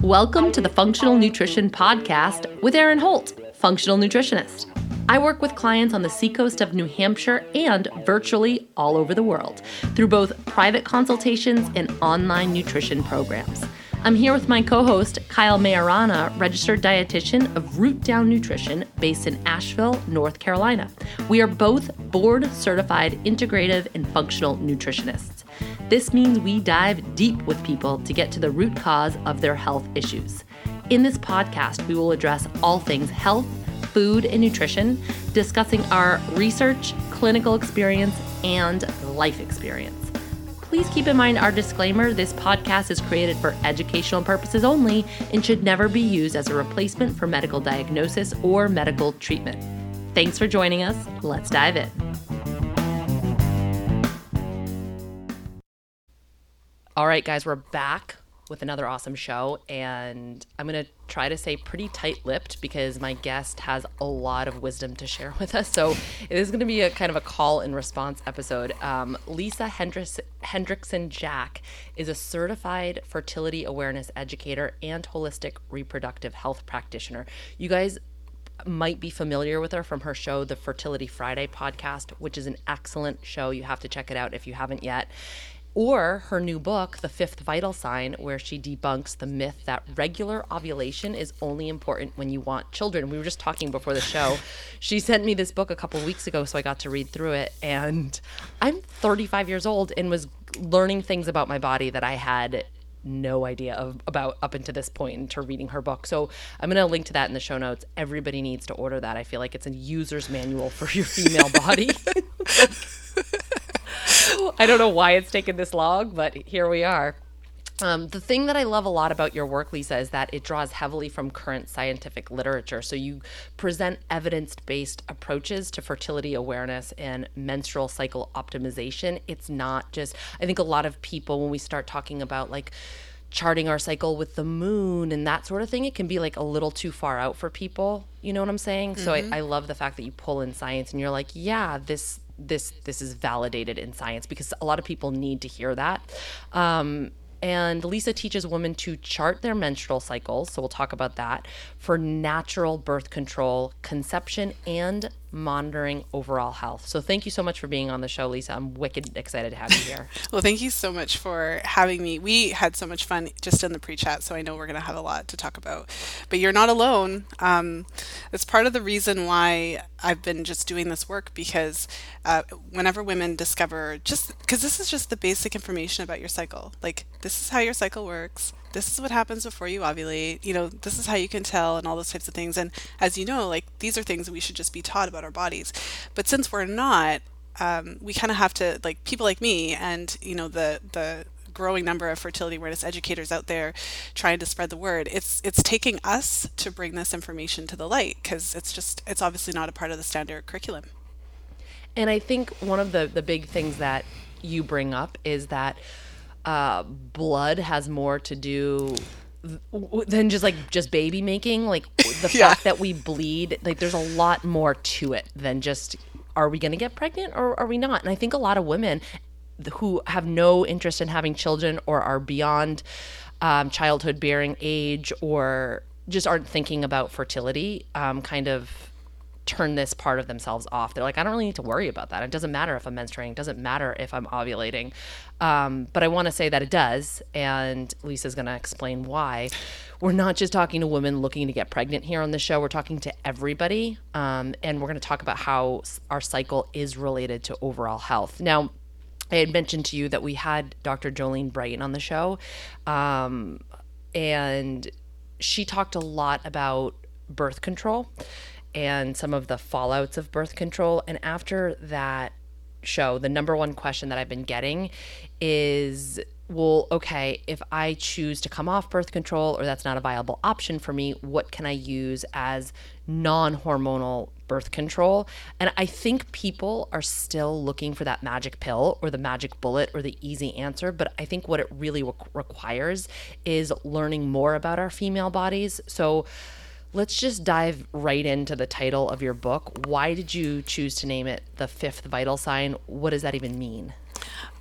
Welcome to the Functional Nutrition Podcast with Erin Holt, functional nutritionist. I work with clients on the seacoast of New Hampshire and virtually all over the world through both private consultations and online nutrition programs. I'm here with my co host, Kyle Majorana, registered dietitian of Root Down Nutrition based in Asheville, North Carolina. We are both board certified integrative and functional nutritionists. This means we dive deep with people to get to the root cause of their health issues. In this podcast, we will address all things health, food, and nutrition, discussing our research, clinical experience, and life experience. Please keep in mind our disclaimer this podcast is created for educational purposes only and should never be used as a replacement for medical diagnosis or medical treatment. Thanks for joining us. Let's dive in. All right, guys, we're back with another awesome show. And I'm going to try to stay pretty tight lipped because my guest has a lot of wisdom to share with us. So it is going to be a kind of a call and response episode. Um, Lisa Hendricks- Hendrickson Jack is a certified fertility awareness educator and holistic reproductive health practitioner. You guys might be familiar with her from her show, the Fertility Friday podcast, which is an excellent show. You have to check it out if you haven't yet or her new book, The Fifth Vital Sign, where she debunks the myth that regular ovulation is only important when you want children. We were just talking before the show. she sent me this book a couple weeks ago, so I got to read through it. And I'm 35 years old and was learning things about my body that I had no idea of about up until this point into reading her book. So I'm going to link to that in the show notes. Everybody needs to order that. I feel like it's a user's manual for your female body. I don't know why it's taken this long, but here we are. Um, the thing that I love a lot about your work, Lisa, is that it draws heavily from current scientific literature. So you present evidence based approaches to fertility awareness and menstrual cycle optimization. It's not just, I think a lot of people, when we start talking about like, charting our cycle with the moon and that sort of thing, it can be like a little too far out for people. You know what I'm saying? Mm-hmm. So I, mm-hmm. I love the fact that you pull in science and you're like, yeah, this this this is validated in science because a lot of people need to hear that. Um, and Lisa teaches women to chart their menstrual cycles, so we'll talk about that, for natural birth control, conception, and monitoring overall health. So thank you so much for being on the show, Lisa. I'm wicked excited to have you here. well, thank you so much for having me. We had so much fun just in the pre-chat, so I know we're going to have a lot to talk about. But you're not alone. Um, it's part of the reason why I've been just doing this work because uh, whenever women discover just because this is just the basic information about your cycle, like this is how your cycle works. This is what happens before you ovulate. You know this is how you can tell and all those types of things. And as you know like these are things we should just be taught about our bodies. But since we're not um, we kind of have to like people like me and you know the the growing number of fertility awareness educators out there trying to spread the word it's it's taking us to bring this information to the light because it's just it's obviously not a part of the standard curriculum and i think one of the the big things that you bring up is that uh, blood has more to do than just like just baby making like the yeah. fact that we bleed like there's a lot more to it than just are we going to get pregnant or are we not and i think a lot of women who have no interest in having children or are beyond um, childhood bearing age or just aren't thinking about fertility um, kind of turn this part of themselves off. They're like, I don't really need to worry about that. It doesn't matter if I'm menstruating. It doesn't matter if I'm ovulating. Um, but I want to say that it does. And Lisa's going to explain why. We're not just talking to women looking to get pregnant here on the show. We're talking to everybody. Um, and we're going to talk about how our cycle is related to overall health. Now, I had mentioned to you that we had Dr. Jolene Brighten on the show. Um, and she talked a lot about birth control and some of the fallouts of birth control. And after that show, the number one question that I've been getting is well, okay, if I choose to come off birth control or that's not a viable option for me, what can I use as non hormonal birth control? And I think people are still looking for that magic pill or the magic bullet or the easy answer. But I think what it really re- requires is learning more about our female bodies. So, let's just dive right into the title of your book. Why did you choose to name it The Fifth Vital Sign? What does that even mean?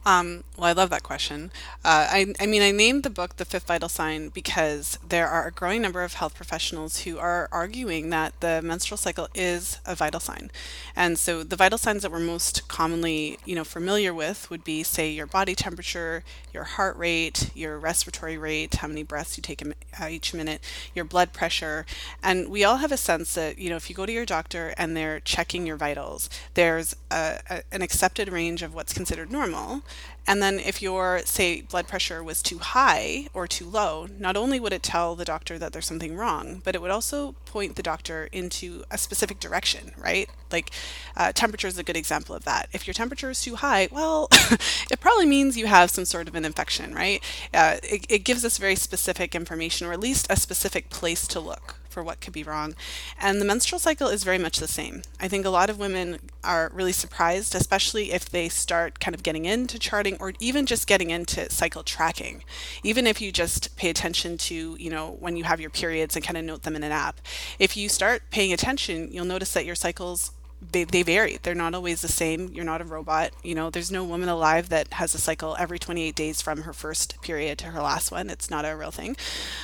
Um, well, I love that question. Uh, I, I mean, I named the book The Fifth Vital Sign because there are a growing number of health professionals who are arguing that the menstrual cycle is a vital sign. And so the vital signs that we're most commonly, you know, familiar with would be, say, your body temperature, your heart rate, your respiratory rate, how many breaths you take uh, each minute, your blood pressure. And we all have a sense that, you know, if you go to your doctor and they're checking your vitals, there's a, a, an accepted range of what's considered normal. And then if your, say, blood pressure was too high or too low, not only would it tell the doctor that there's something wrong, but it would also point the doctor into a specific direction, right? Like uh, temperature is a good example of that. If your temperature is too high, well, it probably means you have some sort of an infection, right? Uh, it, it gives us very specific information, or at least a specific place to look for what could be wrong. And the menstrual cycle is very much the same. I think a lot of women are really surprised, especially if they start kind of getting into charting or even just getting into cycle tracking. Even if you just pay attention to, you know, when you have your periods and kind of note them in an app. If you start paying attention, you'll notice that your cycles they, they vary. They're not always the same. You're not a robot. You know, there's no woman alive that has a cycle every 28 days from her first period to her last one. It's not a real thing.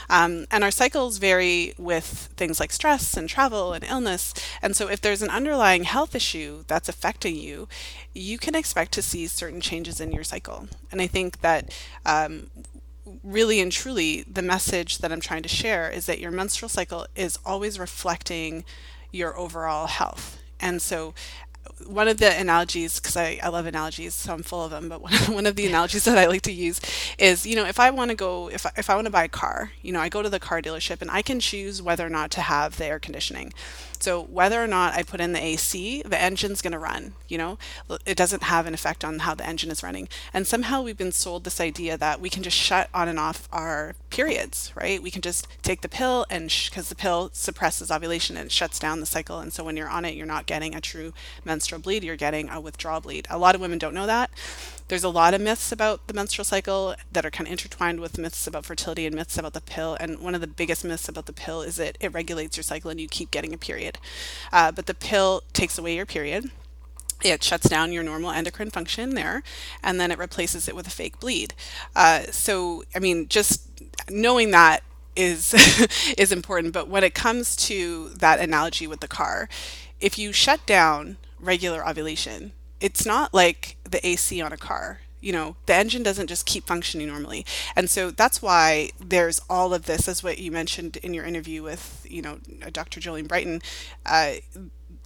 Um, and our cycles vary with things like stress and travel and illness. And so, if there's an underlying health issue that's affecting you, you can expect to see certain changes in your cycle. And I think that um, really and truly, the message that I'm trying to share is that your menstrual cycle is always reflecting your overall health. And so, one of the analogies, because I, I love analogies, so I'm full of them, but one, one of the analogies that I like to use is, you know, if I want to go, if I, if I want to buy a car, you know, I go to the car dealership and I can choose whether or not to have the air conditioning. So whether or not I put in the AC, the engine's going to run, you know? It doesn't have an effect on how the engine is running. And somehow we've been sold this idea that we can just shut on and off our periods, right? We can just take the pill and because the pill suppresses ovulation and it shuts down the cycle. And so when you're on it, you're not getting a true menstrual bleed, you're getting a withdrawal bleed. A lot of women don't know that. There's a lot of myths about the menstrual cycle that are kind of intertwined with myths about fertility and myths about the pill. And one of the biggest myths about the pill is that it regulates your cycle and you keep getting a period. Uh, but the pill takes away your period. It shuts down your normal endocrine function there, and then it replaces it with a fake bleed. Uh, so, I mean, just knowing that is is important. But when it comes to that analogy with the car, if you shut down regular ovulation, it's not like the AC on a car. You know, the engine doesn't just keep functioning normally. And so that's why there's all of this, as what you mentioned in your interview with, you know, Dr. Jolene Brighten, uh,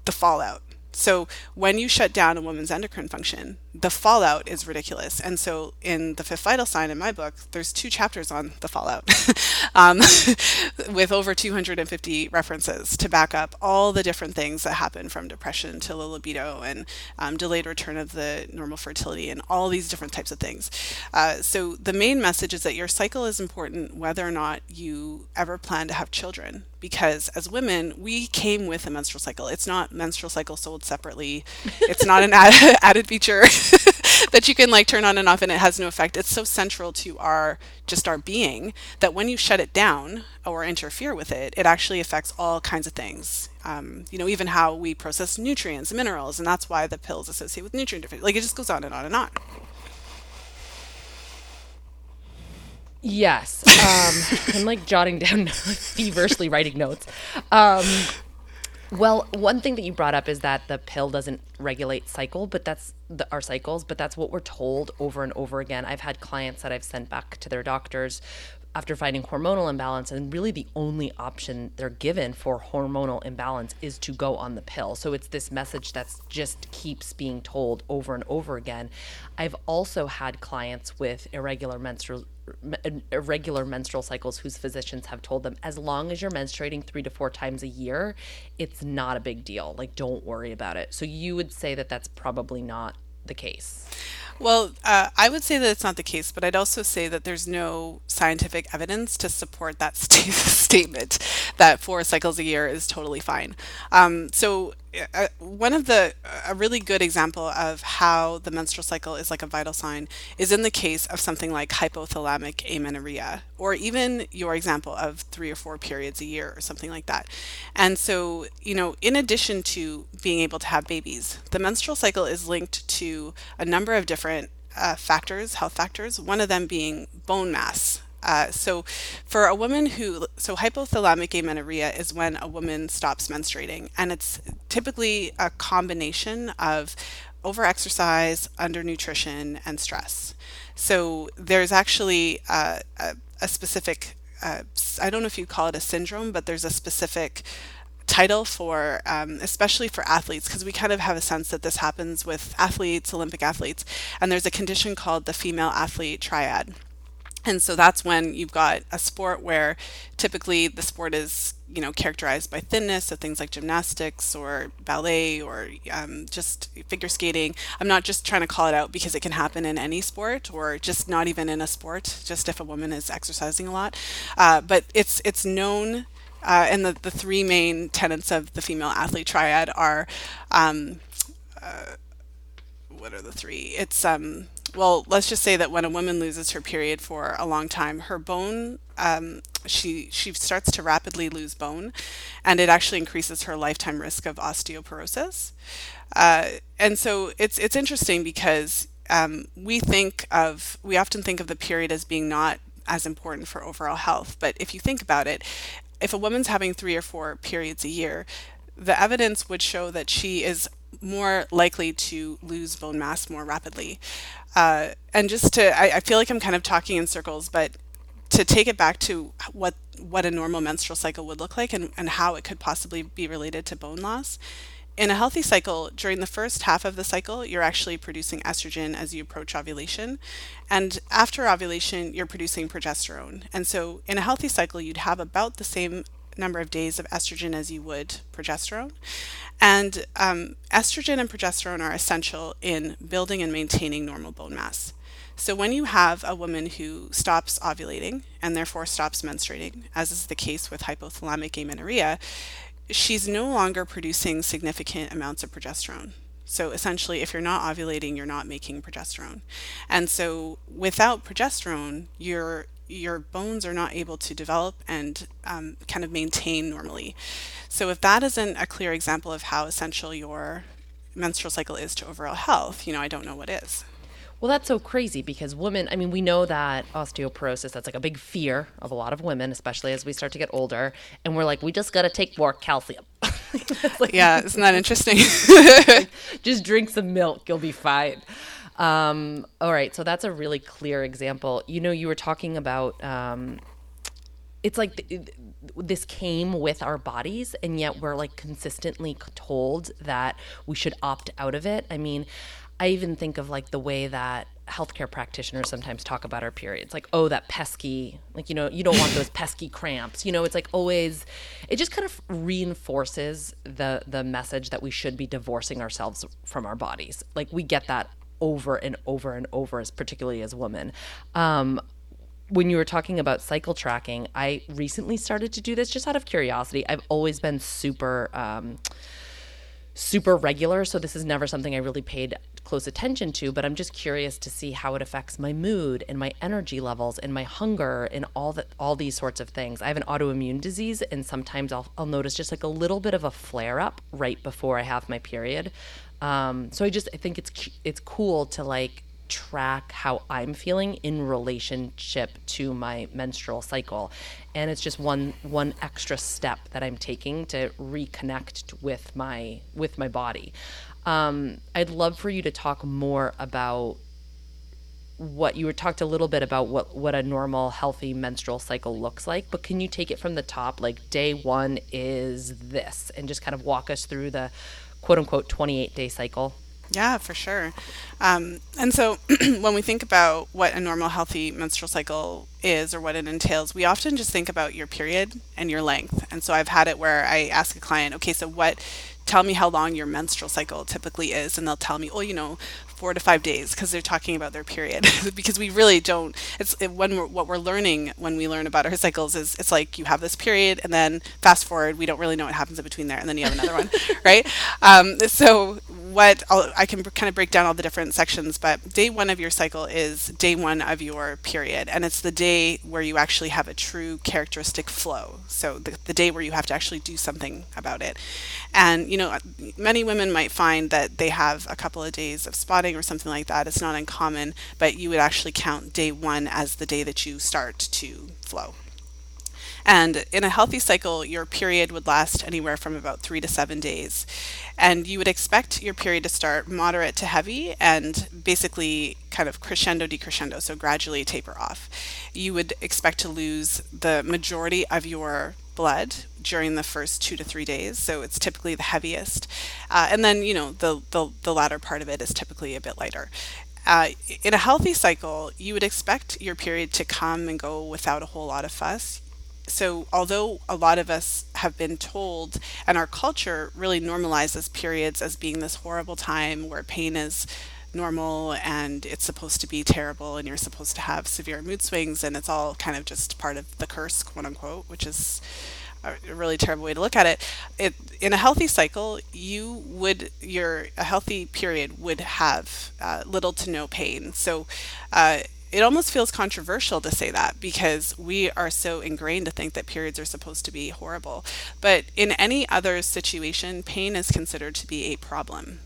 the fallout. So when you shut down a woman's endocrine function, the fallout is ridiculous. And so in the fifth vital sign in my book, there's two chapters on the fallout, um, with over 250 references to back up all the different things that happen from depression to low libido and um, delayed return of the normal fertility and all these different types of things. Uh, so the main message is that your cycle is important whether or not you ever plan to have children because as women, we came with a menstrual cycle. It's not menstrual cycle sold separately. It's not an added, added feature that you can like turn on and off and it has no effect. It's so central to our just our being that when you shut it down or interfere with it, it actually affects all kinds of things. Um, you know, even how we process nutrients, minerals, and that's why the pills associate with nutrient deficiency. Like it just goes on and on and on. Yes. Um, I'm like jotting down, feverishly writing notes. Um, well, one thing that you brought up is that the pill doesn't regulate cycle, but that's the, our cycles, but that's what we're told over and over again. I've had clients that I've sent back to their doctors after finding hormonal imbalance and really the only option they're given for hormonal imbalance is to go on the pill. So it's this message that's just keeps being told over and over again. I've also had clients with irregular menstrual irregular menstrual cycles whose physicians have told them as long as you're menstruating 3 to 4 times a year it's not a big deal. Like don't worry about it. So you would say that that's probably not the case well, uh, I would say that it's not the case, but I'd also say that there's no scientific evidence to support that st- statement that four cycles a year is totally fine. Um, so uh, one of the a really good example of how the menstrual cycle is like a vital sign is in the case of something like hypothalamic amenorrhea or even your example of three or four periods a year or something like that and so you know in addition to being able to have babies the menstrual cycle is linked to a number of different uh, factors, health factors, one of them being bone mass. Uh, so, for a woman who, so hypothalamic amenorrhea is when a woman stops menstruating, and it's typically a combination of overexercise, undernutrition, and stress. So, there's actually uh, a, a specific, uh, I don't know if you call it a syndrome, but there's a specific title for um, especially for athletes because we kind of have a sense that this happens with athletes olympic athletes and there's a condition called the female athlete triad. And so that's when you've got a sport where typically the sport is you know characterized by thinness so things like gymnastics or ballet or um, just figure skating. I'm not just trying to call it out because it can happen in any sport or just not even in a sport just if a woman is exercising a lot. Uh, but it's it's known uh, and the, the three main tenets of the female athlete triad are um, uh, what are the three? It's um, well, let's just say that when a woman loses her period for a long time, her bone um, she she starts to rapidly lose bone, and it actually increases her lifetime risk of osteoporosis. Uh, and so it's it's interesting because um, we think of we often think of the period as being not as important for overall health, but if you think about it, if a woman's having three or four periods a year, the evidence would show that she is more likely to lose bone mass more rapidly. Uh, and just to, I, I feel like I'm kind of talking in circles, but to take it back to what what a normal menstrual cycle would look like and, and how it could possibly be related to bone loss in a healthy cycle, during the first half of the cycle, you're actually producing estrogen as you approach ovulation. And after ovulation, you're producing progesterone. And so, in a healthy cycle, you'd have about the same number of days of estrogen as you would progesterone. And um, estrogen and progesterone are essential in building and maintaining normal bone mass. So, when you have a woman who stops ovulating and therefore stops menstruating, as is the case with hypothalamic amenorrhea, she's no longer producing significant amounts of progesterone. So essentially, if you're not ovulating, you're not making progesterone. And so without progesterone, your your bones are not able to develop and um, kind of maintain normally. So if that isn't a clear example of how essential your menstrual cycle is to overall health, you know, I don't know what is. Well, that's so crazy because women, I mean, we know that osteoporosis, that's like a big fear of a lot of women, especially as we start to get older. And we're like, we just got to take more calcium. like, yeah, isn't that interesting? just drink some milk, you'll be fine. Um, all right, so that's a really clear example. You know, you were talking about um, it's like th- this came with our bodies, and yet we're like consistently told that we should opt out of it. I mean, I even think of like the way that healthcare practitioners sometimes talk about our periods like oh that pesky like you know you don't want those pesky cramps you know it's like always it just kind of reinforces the the message that we should be divorcing ourselves from our bodies. Like we get that over and over and over as particularly as women. Um, when you were talking about cycle tracking i recently started to do this just out of curiosity. I've always been super um, super regular so this is never something i really paid close attention to, but I'm just curious to see how it affects my mood and my energy levels and my hunger and all that all these sorts of things. I have an autoimmune disease and sometimes I'll I'll notice just like a little bit of a flare up right before I have my period. Um, so I just I think it's it's cool to like track how I'm feeling in relationship to my menstrual cycle. And it's just one one extra step that I'm taking to reconnect with my with my body. Um, I'd love for you to talk more about what you were talked a little bit about what what a normal healthy menstrual cycle looks like but can you take it from the top like day one is this and just kind of walk us through the quote unquote 28 day cycle yeah for sure. Um, and so when we think about what a normal healthy menstrual cycle is or what it entails we often just think about your period and your length. And so i've had it where i ask a client okay so what tell me how long your menstrual cycle typically is and they'll tell me oh you know four to five days because they're talking about their period. Because we really don't it's it, when we're, what we're learning when we learn about our cycles is it's like you have this period and then fast forward we don't really know what happens in between there and then you have another one right? Um, so what I'll, I can kind of break down all the different sections, but day one of your cycle is day one of your period, and it's the day where you actually have a true characteristic flow. So the, the day where you have to actually do something about it. And you know, many women might find that they have a couple of days of spotting or something like that. It's not uncommon, but you would actually count day one as the day that you start to flow. And in a healthy cycle, your period would last anywhere from about three to seven days. And you would expect your period to start moderate to heavy and basically kind of crescendo decrescendo, so gradually taper off. You would expect to lose the majority of your blood during the first two to three days, so it's typically the heaviest. Uh, and then, you know, the, the, the latter part of it is typically a bit lighter. Uh, in a healthy cycle, you would expect your period to come and go without a whole lot of fuss so although a lot of us have been told and our culture really normalizes periods as being this horrible time where pain is normal and it's supposed to be terrible and you're supposed to have severe mood swings and it's all kind of just part of the curse quote unquote which is a really terrible way to look at it. It in a healthy cycle, you would your a healthy period would have uh, little to no pain. So uh, it almost feels controversial to say that because we are so ingrained to think that periods are supposed to be horrible. But in any other situation, pain is considered to be a problem.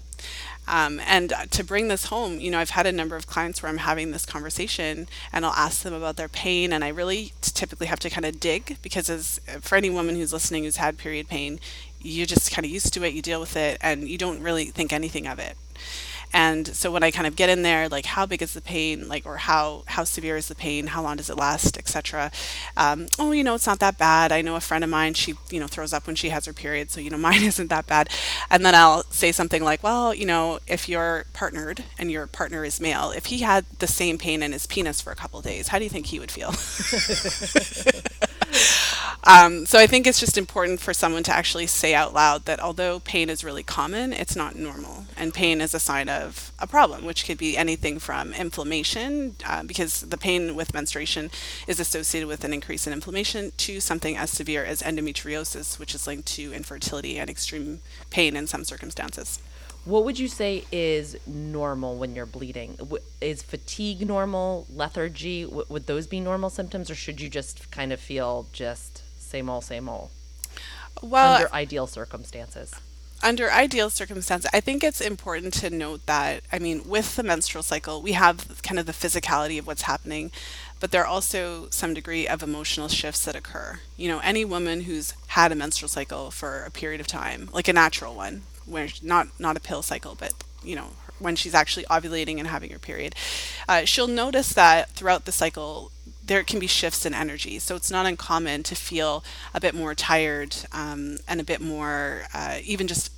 Um, and to bring this home, you know, I've had a number of clients where I'm having this conversation and I'll ask them about their pain. And I really typically have to kind of dig because, as for any woman who's listening who's had period pain, you're just kind of used to it, you deal with it, and you don't really think anything of it. And so when I kind of get in there, like how big is the pain, like or how how severe is the pain, how long does it last, etc. Um, oh, you know, it's not that bad. I know a friend of mine, she you know throws up when she has her period, so you know mine isn't that bad. And then I'll say something like, well, you know, if you're partnered and your partner is male, if he had the same pain in his penis for a couple days, how do you think he would feel? Um, so I think it's just important for someone to actually say out loud that although pain is really common, it's not normal. And pain is a sign of a problem, which could be anything from inflammation, uh, because the pain with menstruation is associated with an increase in inflammation, to something as severe as endometriosis, which is linked to infertility and extreme pain in some circumstances. What would you say is normal when you're bleeding? Is fatigue normal? Lethargy? would those be normal symptoms, or should you just kind of feel just same old, same old. Well, under ideal circumstances. Under ideal circumstances, I think it's important to note that, I mean, with the menstrual cycle, we have kind of the physicality of what's happening, but there are also some degree of emotional shifts that occur. You know, any woman who's had a menstrual cycle for a period of time, like a natural one, where not not a pill cycle, but you know, when she's actually ovulating and having her period, uh, she'll notice that throughout the cycle there can be shifts in energy. So it's not uncommon to feel a bit more tired um, and a bit more, uh, even just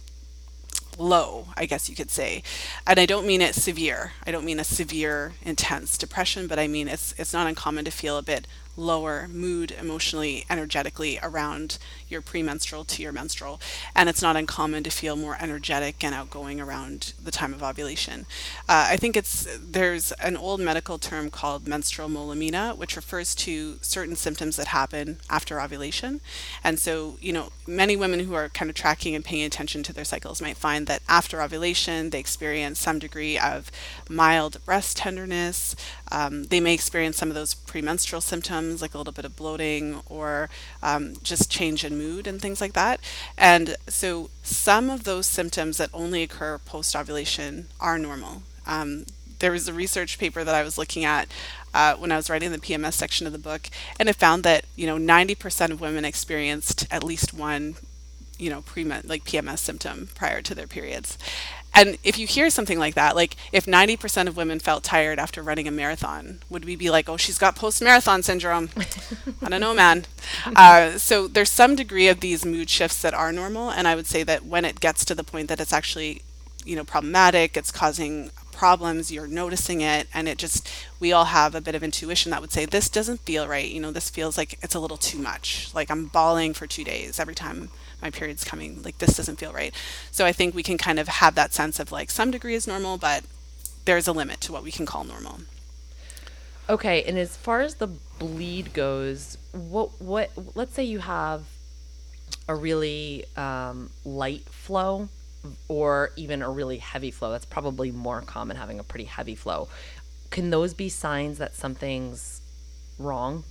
low, I guess you could say. And I don't mean it severe. I don't mean a severe, intense depression, but I mean it's it's not uncommon to feel a bit lower mood emotionally, energetically around your premenstrual to your menstrual. And it's not uncommon to feel more energetic and outgoing around the time of ovulation. Uh, I think it's there's an old medical term called menstrual molimina, which refers to certain symptoms that happen after ovulation. And so, you know, many women who are kind of tracking and paying attention to their cycles might find that after ovulation, they experience some degree of mild breast tenderness. Um, they may experience some of those premenstrual symptoms, like a little bit of bloating or um, just change in mood and things like that. And so some of those symptoms that only occur post ovulation are normal. Um, there was a research paper that I was looking at uh, when I was writing the PMS section of the book, and it found that you know 90% of women experienced at least one, you know, pre like PMS symptom prior to their periods, and if you hear something like that, like if 90% of women felt tired after running a marathon, would we be like, oh, she's got post marathon syndrome? I don't know, man. Uh, so there's some degree of these mood shifts that are normal. And I would say that when it gets to the point that it's actually, you know, problematic, it's causing problems, you're noticing it, and it just, we all have a bit of intuition that would say, this doesn't feel right. You know, this feels like it's a little too much. Like I'm bawling for two days every time my period's coming like this doesn't feel right so i think we can kind of have that sense of like some degree is normal but there's a limit to what we can call normal okay and as far as the bleed goes what what let's say you have a really um, light flow or even a really heavy flow. That's probably more common having a pretty heavy flow. Can those be signs that something's wrong?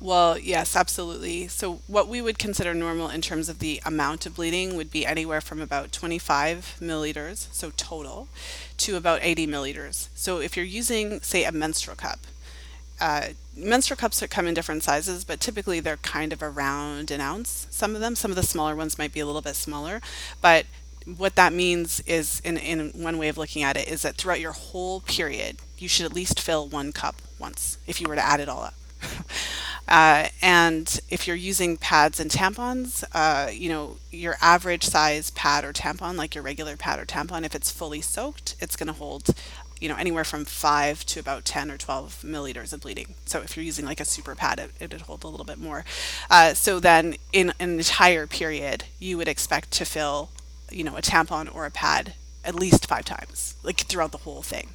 Well, yes, absolutely. So, what we would consider normal in terms of the amount of bleeding would be anywhere from about 25 milliliters, so total, to about 80 milliliters. So, if you're using, say, a menstrual cup, uh, menstrual cups come in different sizes, but typically they're kind of around an ounce. Some of them, some of the smaller ones might be a little bit smaller, but what that means is, in, in one way of looking at it, is that throughout your whole period, you should at least fill one cup once if you were to add it all up. Uh, and if you're using pads and tampons, uh, you know, your average size pad or tampon, like your regular pad or tampon, if it's fully soaked, it's going to hold, you know, anywhere from 5 to about 10 or 12 milliliters of bleeding. So if you're using like a super pad, it, it would hold a little bit more. Uh, so then in an entire period, you would expect to fill, you know, a tampon or a pad at least five times, like throughout the whole thing.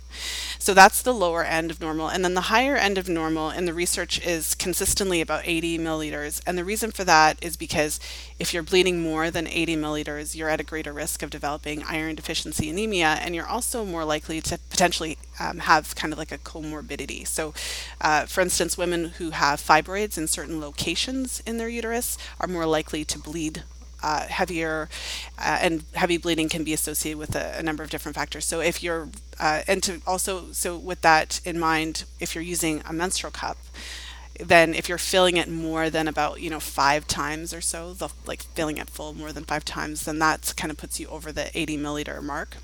So that's the lower end of normal. And then the higher end of normal in the research is consistently about 80 milliliters. And the reason for that is because if you're bleeding more than 80 milliliters, you're at a greater risk of developing iron deficiency anemia, and you're also more likely to potentially um, have kind of like a comorbidity. So, uh, for instance, women who have fibroids in certain locations in their uterus are more likely to bleed uh, heavier, uh, and heavy bleeding can be associated with a, a number of different factors. So if you're, uh, and to also, so with that in mind, if you're using a menstrual cup, then if you're filling it more than about you know five times or so, the, like filling it full more than five times, then that kind of puts you over the 80 milliliter mark.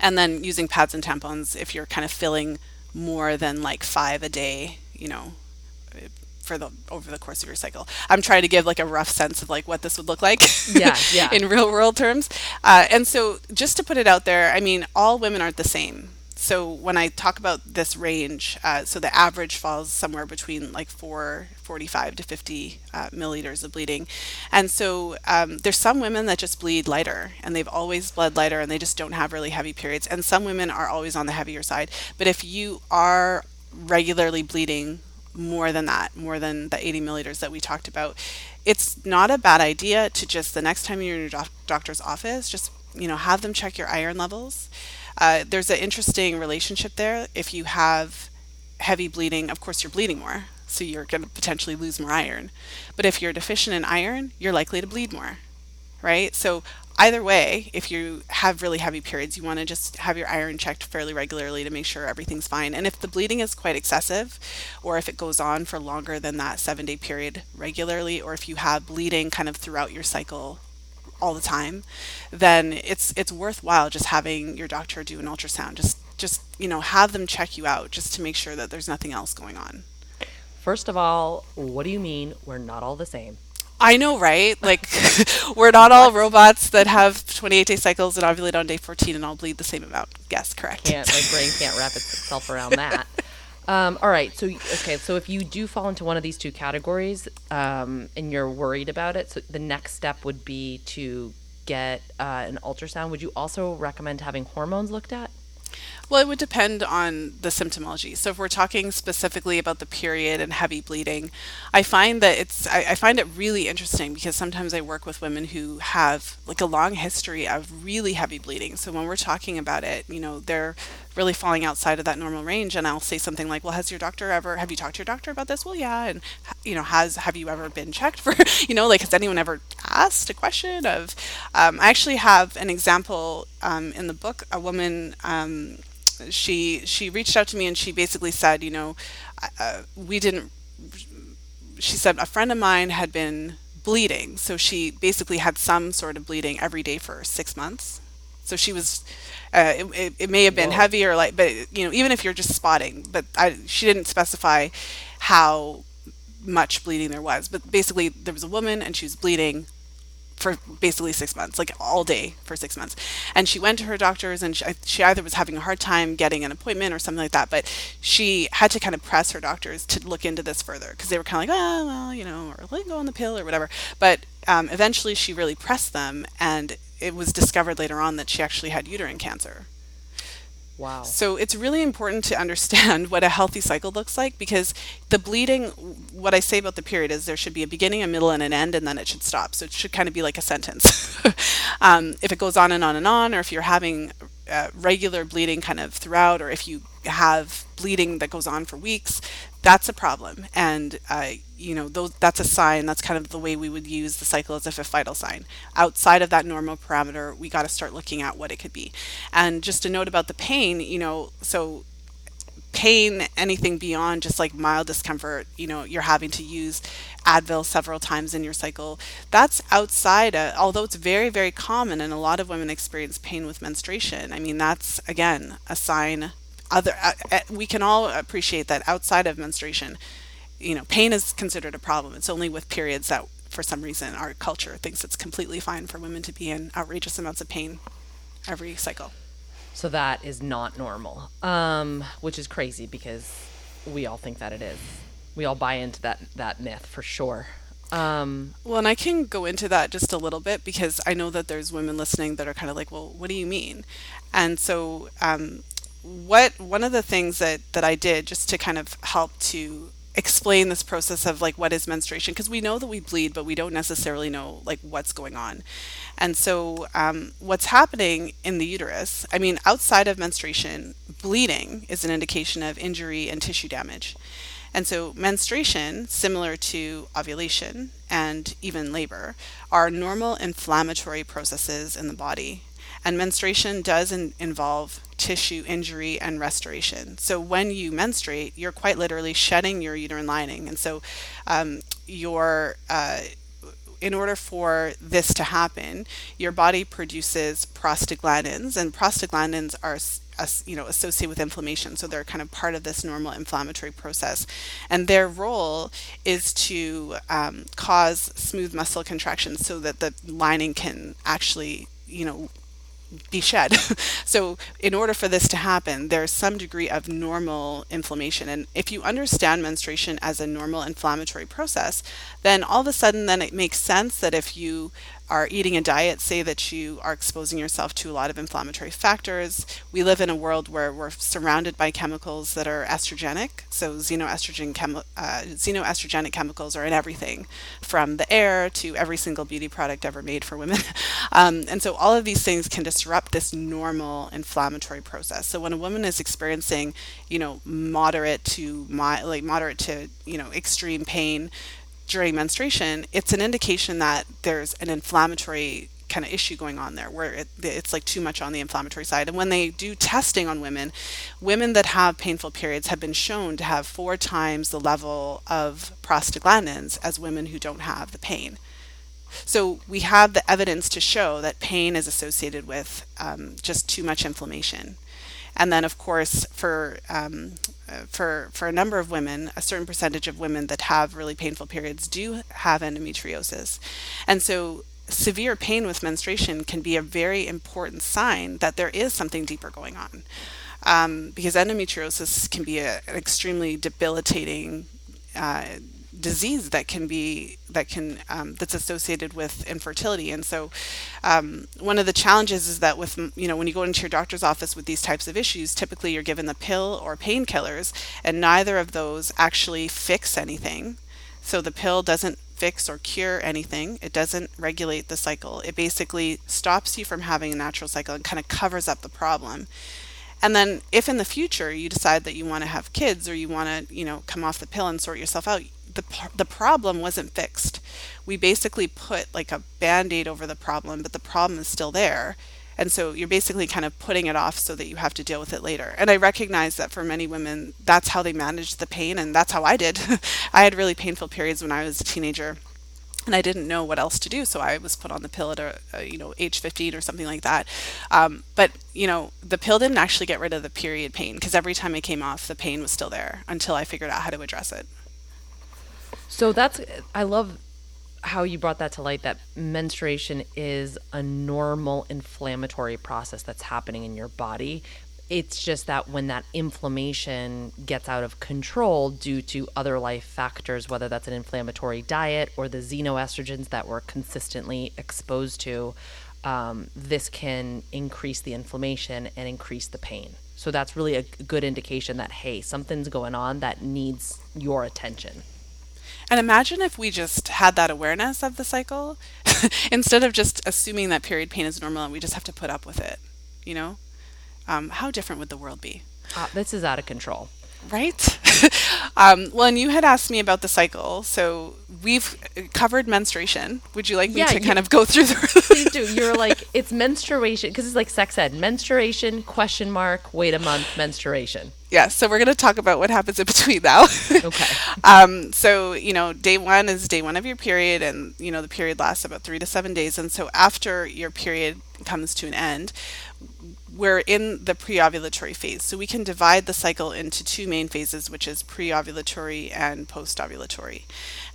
And then using pads and tampons, if you're kind of filling more than like five a day, you know, for the over the course of your cycle. I'm trying to give like a rough sense of like what this would look like. Yeah, yeah. in real world terms, uh, and so just to put it out there, I mean, all women aren't the same. So when I talk about this range, uh, so the average falls somewhere between like 445 to 50 uh, milliliters of bleeding. And so um, there's some women that just bleed lighter and they've always bled lighter and they just don't have really heavy periods. And some women are always on the heavier side. But if you are regularly bleeding more than that, more than the 80 milliliters that we talked about. It's not a bad idea to just the next time you're in your doc- doctor's office, just you know have them check your iron levels. Uh, there's an interesting relationship there. If you have heavy bleeding, of course you're bleeding more, so you're going to potentially lose more iron. But if you're deficient in iron, you're likely to bleed more, right? So either way, if you have really heavy periods, you want to just have your iron checked fairly regularly to make sure everything's fine. And if the bleeding is quite excessive, or if it goes on for longer than that seven day period regularly, or if you have bleeding kind of throughout your cycle all the time, then it's it's worthwhile just having your doctor do an ultrasound. Just just you know have them check you out just to make sure that there's nothing else going on. First of all, what do you mean we're not all the same? I know, right? Like, we're not all robots that have 28 day cycles and ovulate on day 14 and all bleed the same amount. Yes, correct. Can't my brain can't wrap itself around that. Um, all right, so okay, so if you do fall into one of these two categories um, and you're worried about it, so the next step would be to get uh, an ultrasound. Would you also recommend having hormones looked at? Well, it would depend on the symptomology. So, if we're talking specifically about the period and heavy bleeding, I find that it's I, I, find it really interesting because sometimes I work with women who have like a long history of really heavy bleeding. So when we're talking about it, you know, they're really falling outside of that normal range, and I'll say something like, "Well, has your doctor ever? Have you talked to your doctor about this?" Well, yeah, and you know, has have you ever been checked for? You know, like has anyone ever asked a question of? Um, I actually have an example um, in the book. A woman. Um, she she reached out to me and she basically said, you know, uh, we didn't. She said a friend of mine had been bleeding, so she basically had some sort of bleeding every day for six months. So she was. Uh, it, it, it, may have been Whoa. heavy or light, but you know, even if you're just spotting, but I, she didn't specify how much bleeding there was. But basically, there was a woman and she was bleeding for basically six months, like all day for six months. And she went to her doctors, and she, she either was having a hard time getting an appointment or something like that. But she had to kind of press her doctors to look into this further because they were kind of like, oh, well, you know, or let go on the pill or whatever. But um, eventually, she really pressed them, and it was discovered later on that she actually had uterine cancer. Wow. So it's really important to understand what a healthy cycle looks like because the bleeding, what I say about the period is there should be a beginning, a middle, and an end, and then it should stop. So it should kind of be like a sentence. um, if it goes on and on and on, or if you're having uh, regular bleeding kind of throughout, or if you have bleeding that goes on for weeks, that's a problem. And, uh, you know, those, that's a sign. That's kind of the way we would use the cycle as if a vital sign. Outside of that normal parameter, we got to start looking at what it could be. And just a note about the pain, you know, so pain, anything beyond just like mild discomfort, you know, you're having to use Advil several times in your cycle. That's outside, of, although it's very, very common, and a lot of women experience pain with menstruation. I mean, that's again a sign other uh, uh, we can all appreciate that outside of menstruation you know pain is considered a problem. It's only with periods that for some reason our culture thinks it's completely fine for women to be in outrageous amounts of pain every cycle. So that is not normal um, which is crazy because we all think that it is. We all buy into that that myth for sure. Um, well, and I can go into that just a little bit because I know that there's women listening that are kind of like, well, what do you mean? And so um, what one of the things that that I did just to kind of help to explain this process of like what is menstruation because we know that we bleed but we don't necessarily know like what's going on. And so um, what's happening in the uterus i mean outside of menstruation bleeding is an indication of injury and tissue damage. And so menstruation similar to ovulation and even labor are normal inflammatory processes in the body and menstruation does in, involve tissue injury and restoration. So when you menstruate, you're quite literally shedding your uterine lining. And so um, your uh, in order for this to happen, your body produces prostaglandins, and prostaglandins are you know associated with inflammation so they're kind of part of this normal inflammatory process and their role is to um, cause smooth muscle contractions so that the lining can actually you know be shed. so, in order for this to happen, there's some degree of normal inflammation. And if you understand menstruation as a normal inflammatory process, then all of a sudden, then it makes sense that if you are eating a diet, say that you are exposing yourself to a lot of inflammatory factors. We live in a world where we're surrounded by chemicals that are estrogenic. So xenoestrogen chemi- uh, xenoestrogenic chemicals are in everything, from the air to every single beauty product ever made for women. um, and so all of these things can disrupt this normal inflammatory process. So when a woman is experiencing, you know, moderate to my, like moderate to you know extreme pain during menstruation, it's an indication that there's an inflammatory kind of issue going on there where it, it's like too much on the inflammatory side. And when they do testing on women, women that have painful periods have been shown to have four times the level of prostaglandins as women who don't have the pain. So we have the evidence to show that pain is associated with um, just too much inflammation. And then, of course, for um, uh, for for a number of women, a certain percentage of women that have really painful periods do have endometriosis, and so severe pain with menstruation can be a very important sign that there is something deeper going on. Um, because endometriosis can be a, an extremely debilitating uh, disease that can be that can um, that's associated with infertility. And so um, one of the challenges is that with you know when you go into your doctor's office with these types of issues typically you're given the pill or painkillers and neither of those actually fix anything. So the pill doesn't fix or cure anything. It doesn't regulate the cycle. It basically stops you from having a natural cycle and kind of covers up the problem. And then if in the future you decide that you want to have kids or you want to, you know, come off the pill and sort yourself out, the the problem wasn't fixed. We basically put like a band-aid over the problem, but the problem is still there. And so you're basically kind of putting it off so that you have to deal with it later. And I recognize that for many women, that's how they managed the pain, and that's how I did. I had really painful periods when I was a teenager and I didn't know what else to do, so I was put on the pill at a, a you know age 15 or something like that. Um, but you know the pill didn't actually get rid of the period pain because every time I came off, the pain was still there until I figured out how to address it. So that's I love how you brought that to light that menstruation is a normal inflammatory process that's happening in your body it's just that when that inflammation gets out of control due to other life factors, whether that's an inflammatory diet or the xenoestrogens that we're consistently exposed to, um, this can increase the inflammation and increase the pain. So that's really a good indication that, hey, something's going on that needs your attention. And imagine if we just had that awareness of the cycle instead of just assuming that period pain is normal and we just have to put up with it. You know, um, how different would the world be? Uh, this is out of control. Right? um, well, and you had asked me about the cycle. So we've covered menstruation. Would you like me Yeah, to you- kind of go through the. Please do. You're like, it's menstruation, because it's like sex ed. Menstruation, question mark, wait a month, menstruation. yeah, so we're going to talk about what happens in between now. Okay. Um, so, you know, day one is day one of your period, and, you know, the period lasts about three to seven days. And so, after your period comes to an end, we're in the pre ovulatory phase. So, we can divide the cycle into two main phases, which is pre ovulatory and post ovulatory.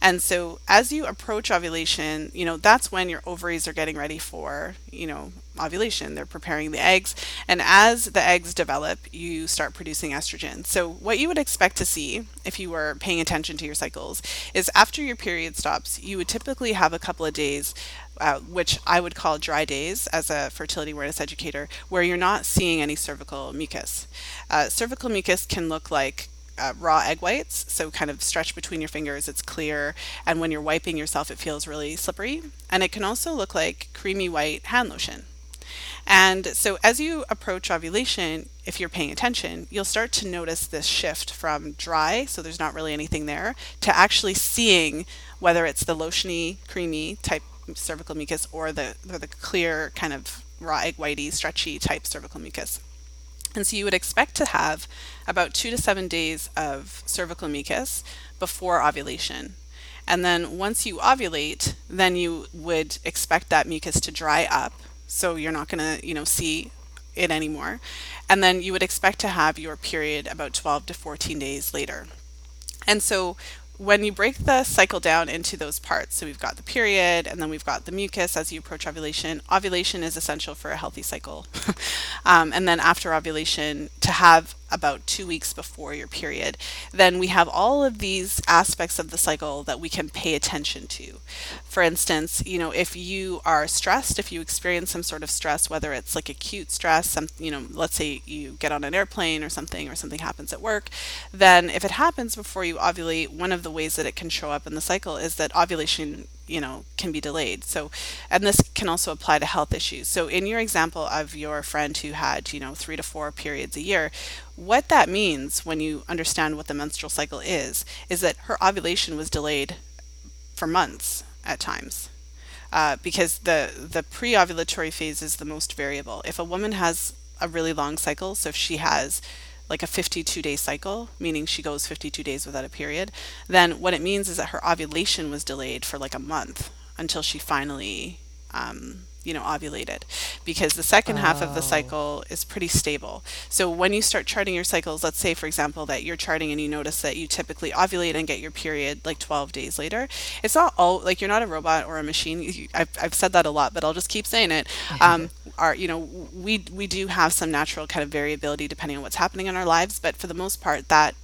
And so, as you approach ovulation, you know, that's when your ovaries are getting ready for, you know, ovulation. They're preparing the eggs. And as the eggs develop, you start producing estrogen. So, what you would expect to see if you were paying attention to your cycles is after your period stops, you would typically have a couple of days. Uh, which I would call dry days as a fertility awareness educator, where you're not seeing any cervical mucus. Uh, cervical mucus can look like uh, raw egg whites, so kind of stretched between your fingers, it's clear, and when you're wiping yourself, it feels really slippery. And it can also look like creamy white hand lotion. And so, as you approach ovulation, if you're paying attention, you'll start to notice this shift from dry, so there's not really anything there, to actually seeing whether it's the lotiony, creamy type cervical mucus or the, or the clear, kind of raw egg whitey, stretchy type cervical mucus. And so you would expect to have about two to seven days of cervical mucus before ovulation. And then once you ovulate, then you would expect that mucus to dry up. So you're not going to, you know, see it anymore. And then you would expect to have your period about 12 to 14 days later. And so when you break the cycle down into those parts, so we've got the period and then we've got the mucus as you approach ovulation. Ovulation is essential for a healthy cycle. um, and then after ovulation, to have about two weeks before your period, then we have all of these aspects of the cycle that we can pay attention to. For instance, you know, if you are stressed, if you experience some sort of stress, whether it's like acute stress, some, you know, let's say you get on an airplane or something, or something happens at work, then if it happens before you ovulate, one of the ways that it can show up in the cycle is that ovulation you know can be delayed. So and this can also apply to health issues. So in your example of your friend who had you know 3 to 4 periods a year what that means when you understand what the menstrual cycle is is that her ovulation was delayed for months at times. Uh, because the the pre-ovulatory phase is the most variable. If a woman has a really long cycle so if she has like a 52 day cycle, meaning she goes 52 days without a period, then what it means is that her ovulation was delayed for like a month until she finally, um, you know, ovulated. Because the second half of the cycle is pretty stable. So when you start charting your cycles, let's say, for example, that you're charting and you notice that you typically ovulate and get your period like 12 days later, it's not all like you're not a robot or a machine. I've, I've said that a lot, but I'll just keep saying it. Um, our, you know, we we do have some natural kind of variability depending on what's happening in our lives, but for the most part, that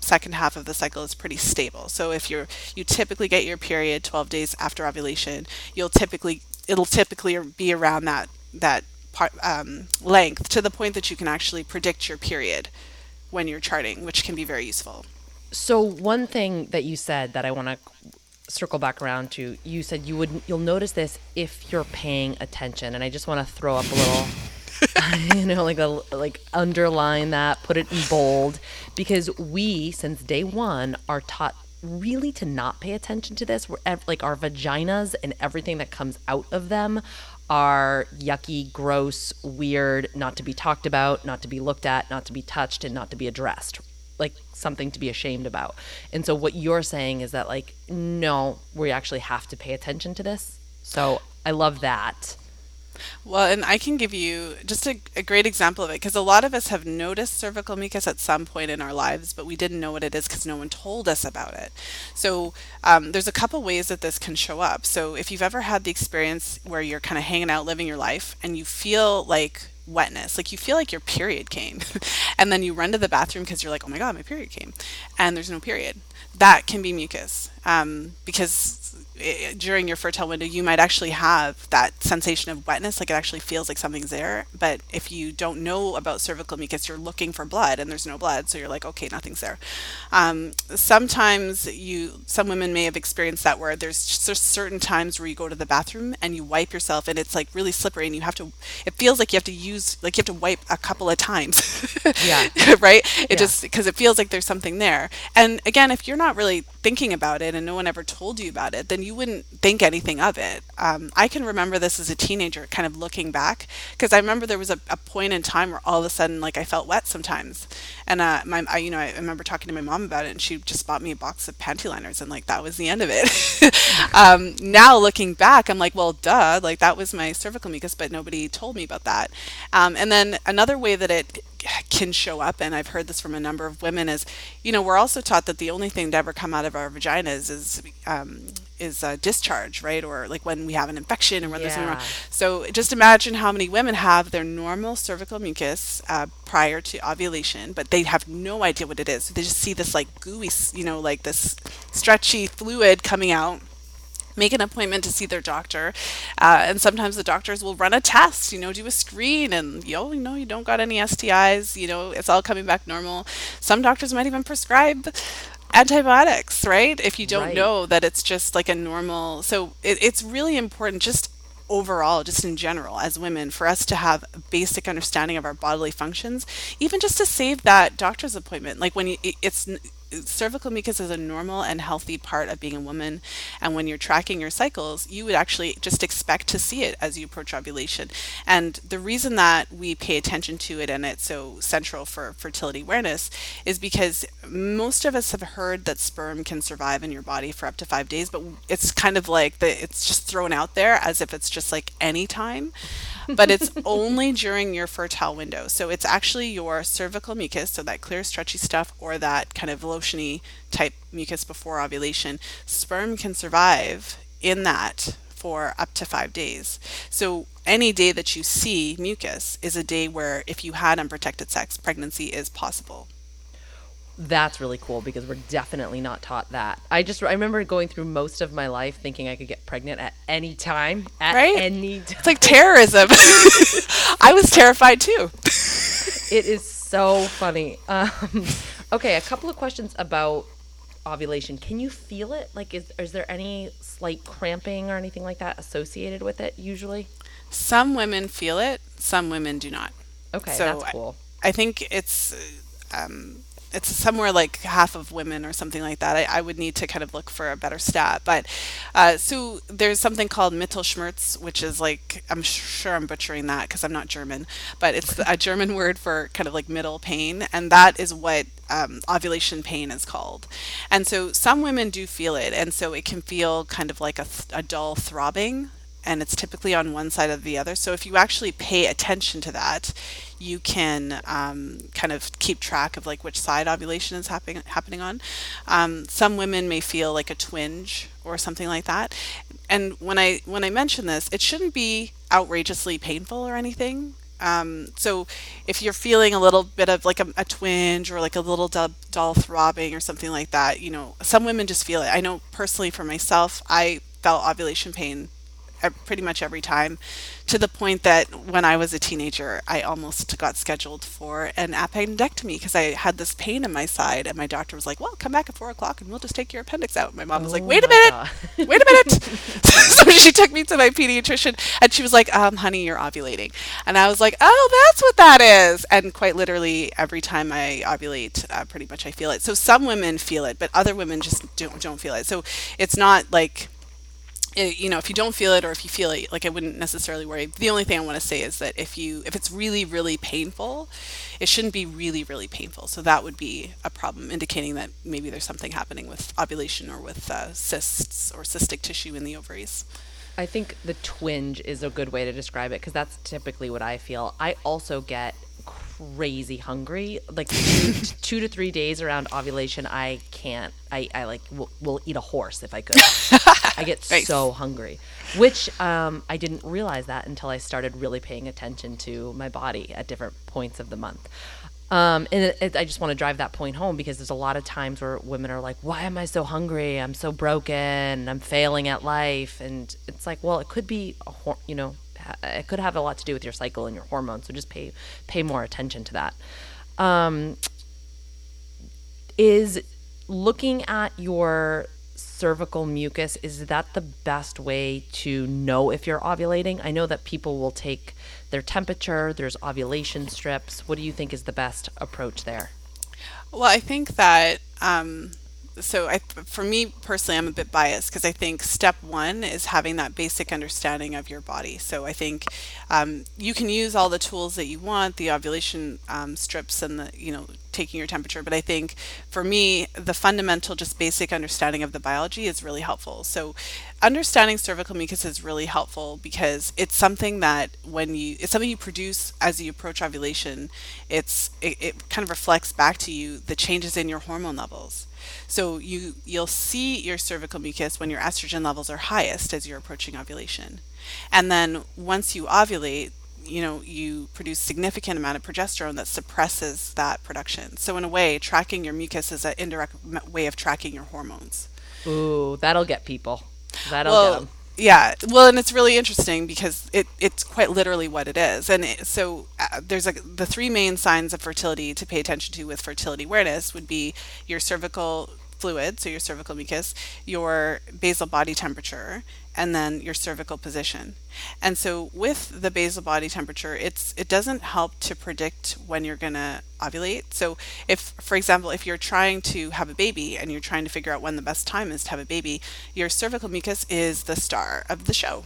second half of the cycle is pretty stable. So if you're you typically get your period 12 days after ovulation, you'll typically it'll typically be around that that part um, length to the point that you can actually predict your period when you're charting, which can be very useful. So one thing that you said that I want to circle back around to, you said you would you'll notice this if you're paying attention, and I just want to throw up a little, you know, like a like underline that, put it in bold, because we since day one are taught really to not pay attention to this. We're ev- like our vaginas and everything that comes out of them are yucky, gross, weird, not to be talked about, not to be looked at, not to be touched, and not to be addressed. Like something to be ashamed about. And so what you're saying is that like no, we actually have to pay attention to this. So I love that. Well, and I can give you just a, a great example of it because a lot of us have noticed cervical mucus at some point in our lives, but we didn't know what it is because no one told us about it. So um, there's a couple ways that this can show up. So if you've ever had the experience where you're kind of hanging out, living your life, and you feel like wetness, like you feel like your period came, and then you run to the bathroom because you're like, oh my god, my period came, and there's no period. That can be mucus um, because during your fertile window, you might actually have that sensation of wetness, like it actually feels like something's there. But if you don't know about cervical mucus, you're looking for blood and there's no blood, so you're like, okay, nothing's there. Um, sometimes you, some women may have experienced that where there's certain times where you go to the bathroom and you wipe yourself and it's like really slippery and you have to, it feels like you have to use, like you have to wipe a couple of times. Yeah. right? It Yeah. just because it feels like there's something there. And again, if you're not really thinking about it and no one ever told you about it, then you wouldn't think anything of it. Um, I can remember this as a teenager, kind of looking back, because I remember there was a, a point in time where all of a sudden, like I felt wet sometimes, and uh, my, I, you know, I remember talking to my mom about it, and she just bought me a box of panty liners, and like that was the end of it. um, now looking back, I'm like, well, duh, like that was my cervical mucus, but nobody told me about that. Um, and then another way that it can show up, and I've heard this from a number of women, is you know we're also taught that the only thing to ever come out of our vaginas is um, is a discharge, right? Or like when we have an infection or when there's something wrong. So just imagine how many women have their normal cervical mucus uh, prior to ovulation, but they have no idea what it is. So they just see this like gooey, you know, like this stretchy fluid coming out make an appointment to see their doctor uh, and sometimes the doctors will run a test you know do a screen and yo you know you don't got any stis you know it's all coming back normal some doctors might even prescribe antibiotics right if you don't Right. know that it's just like a normal so it, it's really important just overall just in general as women for us to have a basic understanding of our bodily functions even just to save that doctor's appointment like when you it- it's n- cervical mucus is a normal and healthy part of being a woman. And when you're tracking your cycles you would actually just expect to see it as you approach ovulation. And the reason that we pay attention to it and it's so central for fertility awareness is because most of us have heard that sperm can survive in your body for up to five days but it's kind of like it's just thrown out there as if it's just like any time but it's only during your fertile window. So it's actually your cervical mucus, so that clear, stretchy stuff, or that kind of lotiony type mucus before ovulation. Sperm can survive in that for up to five days. So any day that you see mucus is a day where, if you had unprotected sex, pregnancy is possible. That's really cool because we're definitely not taught that. I just I remember going through most of my life thinking I could get pregnant at any time, at Right? any time. It's like terrorism. I was terrified too. It is so funny. Um, okay, a couple of questions about ovulation. Can you feel it? Like, is is there any slight cramping or anything like that associated with it? Usually. Some women feel it, some women do not. Okay, So that's I- cool. I think it's um, it's somewhere like half of women or something like that. I, I would need to kind of look for a better stat, but uh, so there's something called Mittelschmerz, which is like I'm sure I'm butchering that because I'm not German, but it's a German word for kind of like middle pain, and that is what um, ovulation pain is called. And so some women do feel it, and so it can feel kind of like a, a dull throbbing and it's typically on one side or the other. So if you actually pay attention to that, you can um, kind of keep track of like which side ovulation is happening happening on. Um, some women may feel like a twinge or something like that. And when I when I mention this, it shouldn't be outrageously painful or anything. Um, so if you're feeling a little bit of like a, a twinge or like a little dull, dull throbbing or something like that, you know, some women just feel it. I know personally for myself, I felt ovulation pain pretty much every time to the point that when I was a teenager, I almost got scheduled for an appendectomy because I had this pain in my side, and my doctor was like, "Well, come back at four o'clock, and we'll just take your appendix out." My mom was like, Oh "Wait a minute, wait a minute." so she took me to my pediatrician, and she was like, um, "Honey, you're ovulating," and I was like, "Oh, that's what that is." And quite literally, every time I ovulate, uh, pretty much I feel it. So some women feel it, but other women just don't don't feel it. So it's not like it, you know, if you don't feel it or if you feel it, like I wouldn't necessarily worry. The only thing I want to say is that if you if it's really really painful, it shouldn't be really really painful. So that would be a problem, indicating that maybe there's something happening with ovulation or with uh, cysts or cystic tissue in the ovaries. I think the twinge is a good way to describe it because that's typically what I feel. I also get crazy hungry. Like two, two to three days around ovulation, I can't. I, I like will, will eat a horse if I could. I get Nice. so hungry, which um, I didn't realize that until I started really paying attention to my body at different points of the month. Um, and it, it, I just want to drive that point home because there's a lot of times where women are like, "Why am I so hungry? I'm so broken. I'm failing at life." And it's like, well, it could be, a hor- you know, it could have a lot to do with your cycle and your hormones. So just pay pay more attention to that. Um, is looking at your cervical mucus is that the best way to know if you're ovulating i know that people will take their temperature there's ovulation strips what do you think is the best approach there Well, I think that um, so I, for me personally, I'm a bit biased because I think step one is having that basic understanding of your body. So I think um, you can use all the tools that you want, the ovulation um, strips and the, you know, taking your temperature. But I think for me, the fundamental, just basic understanding of the biology is really helpful. So understanding cervical mucus is really helpful because it's something that when you, it's something you produce as you approach ovulation. It's, it, it kind of reflects back to you the changes in your hormone levels. So you you'll see your cervical mucus when your estrogen levels are highest as you're approaching ovulation. And then once you ovulate, you know, you produce significant amount of progesterone that suppresses that production. So in a way, tracking your mucus is an indirect way of tracking your hormones. ooh that'll get people that'll get them yeah. Well, and it's really interesting because it, it's quite literally what it is. And it, so uh, there's like the three main signs of fertility to pay attention to with fertility awareness would be your cervical fluid, so your cervical mucus, your basal body temperature, and then your cervical position. And so with the basal body temperature, it's it doesn't help to predict when you're going to ovulate. So if for example, if you're trying to have a baby and you're trying to figure out when the best time is to have a baby, your cervical mucus is the star of the show.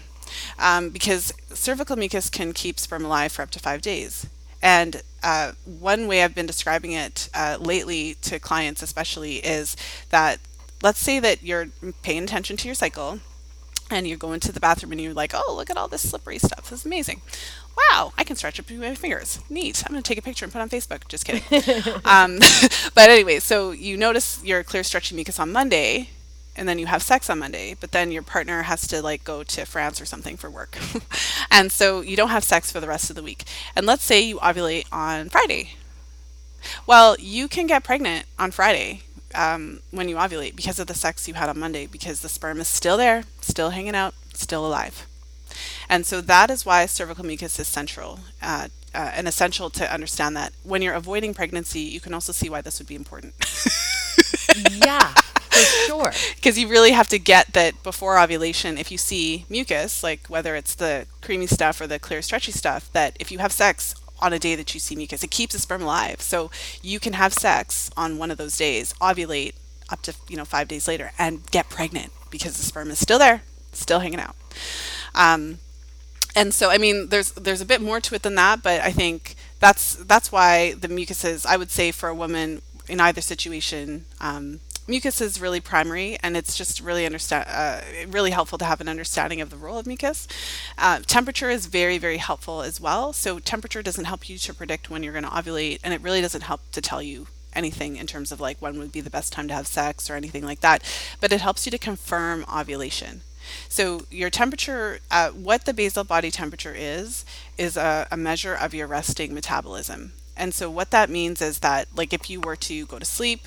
Um, because cervical mucus can keep sperm alive for up to five days. And uh, one way I've been describing it uh, lately to clients, especially, is that let's say that you're paying attention to your cycle and you go into the bathroom and you're like, oh, look at all this slippery stuff. This is amazing. Wow, I can stretch it between my fingers. Neat. I'm going to take a picture and put it on Facebook. Just kidding. um, but anyway, so you notice your clear stretching mucus on Monday and then you have sex on Monday, but then your partner has to like go to France or something for work. and so you don't have sex for the rest of the week. And let's say you ovulate on Friday. Well, you can get pregnant on Friday um, when you ovulate because of the sex you had on Monday, because the sperm is still there, still hanging out, still alive. And so that is why cervical mucus is central uh, uh, and essential to understand that. When you're avoiding pregnancy, you can also see why this would be important. yeah for sure. Because you really have to get that before ovulation if you see mucus like whether it's the creamy stuff or the clear stretchy stuff that if you have sex on a day that you see mucus it keeps the sperm alive. So you can have sex on one of those days ovulate up to you know five days later and get pregnant because the sperm is still there still hanging out. Um, and so I mean there's there's a bit more to it than that but I think that's that's why the mucuses I would say for a woman in either situation um, mucus is really primary and it's just really understand uh, really helpful to have an understanding of the role of mucus. Uh, temperature is very very helpful as well. So temperature doesn't help you to predict when you're going to ovulate and it really doesn't help to tell you anything in terms of like when would be the best time to have sex or anything like that but it helps you to confirm ovulation. So your temperature, uh, what the basal body temperature is, is a, a measure of your resting metabolism. And so what that means is that, like, if you were to go to sleep,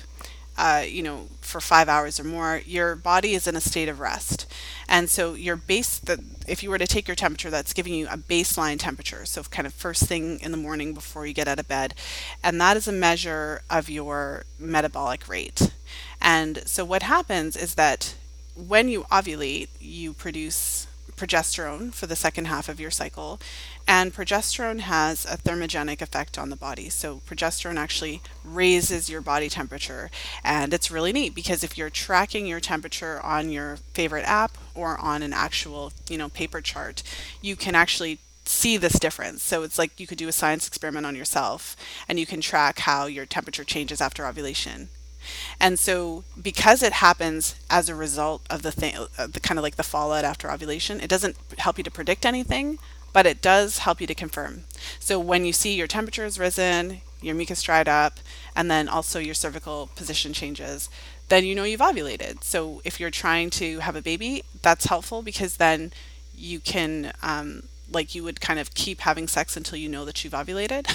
uh, you know, for five hours or more, your body is in a state of rest. And so your base, the, if you were to take your temperature, that's giving you a baseline temperature. So kind of first thing in the morning before you get out of bed. And that is a measure of your metabolic rate. And so what happens is that when you ovulate, you produce progesterone for the second half of your cycle. And progesterone has a thermogenic effect on the body. So, progesterone actually raises your body temperature. And it's really neat because if you're tracking your temperature on your favorite app or on an actual, you know, paper chart, you can actually see this difference. So it's like you could do a science experiment on yourself and you can track how your temperature changes after ovulation. And so, because it happens as a result of the thing, uh, the kind of like the fallout after ovulation, it doesn't help you to predict anything, but it does help you to confirm. So, when you see your temperature has risen, your mucus dried up, and then also your cervical position changes, then you know you've ovulated. So, if you're trying to have a baby, that's helpful because then you can, um, like, you would kind of keep having sex until you know that you've ovulated.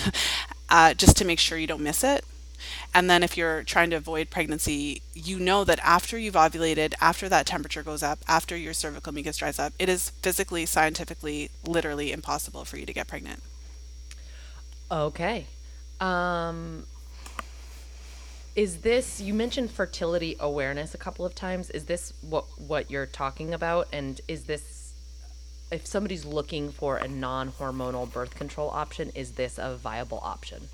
uh, just to make sure you don't miss it. And then if you're trying to avoid pregnancy, you know that after you've ovulated, after that temperature goes up, after your cervical mucus dries up, it is physically, scientifically, literally impossible for you to get pregnant. Okay. Um, is this you mentioned fertility awareness a couple of times? Is this what what you're talking about? And is this if somebody's looking for a non-hormonal birth control option, is this a viable option?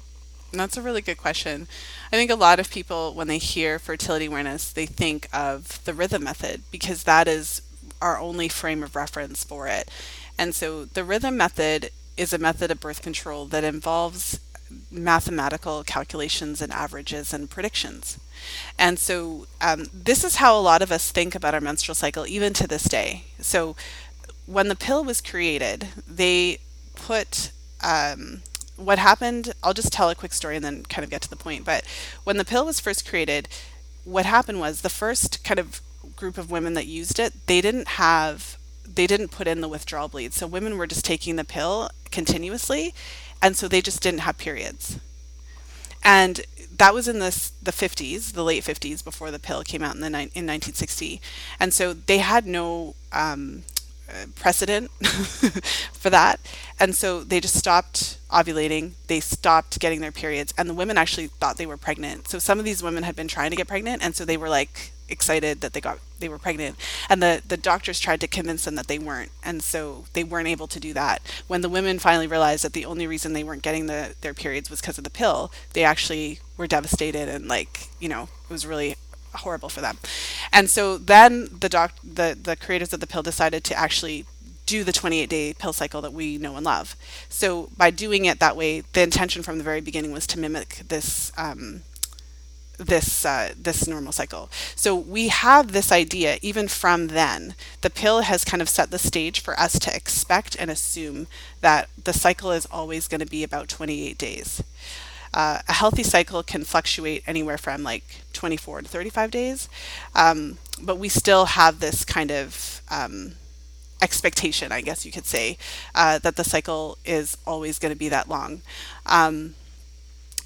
That's a really good question. I think a lot of people, when they hear fertility awareness, they think of the rhythm method because that is our only frame of reference for it. And so the rhythm method is a method of birth control that involves mathematical calculations and averages and predictions. And so um, this is how a lot of us think about our menstrual cycle, even to this day. So when the pill was created, they put um, what happened, I'll just tell a quick story and then kind of get to the point. But when the pill was first created, what happened was the first kind of group of women that used it, they didn't have, they didn't put in the withdrawal bleed. So women were just taking the pill continuously, and so they just didn't have periods. And that was in the the 50s, the late 50s, before the pill came out in the in 1960, and so they had no um, precedent for that. And so they just stopped ovulating. They stopped getting their periods. And the women actually thought they were pregnant. So some of these women had been trying to get pregnant. And so they were like excited that they got they were pregnant and the the doctors tried to convince them that they weren't and so they weren't able to do that when the women finally realized that the only reason they weren't getting the their periods was because of the pill they actually were devastated and like you know it was really horrible for them. And so then the doc, the the creators of the pill decided to actually do the 28 day pill cycle that we know and love. So by doing it that way, the intention from the very beginning was to mimic this. Um, this uh, this normal cycle. So we have this idea even from then. The pill has kind of set the stage for us to expect and assume that the cycle is always going to be about 28 days. Uh, a healthy cycle can fluctuate anywhere from like 24 to 35 days, um, but we still have this kind of um, expectation, I guess you could say, uh, that the cycle is always going to be that long. Um,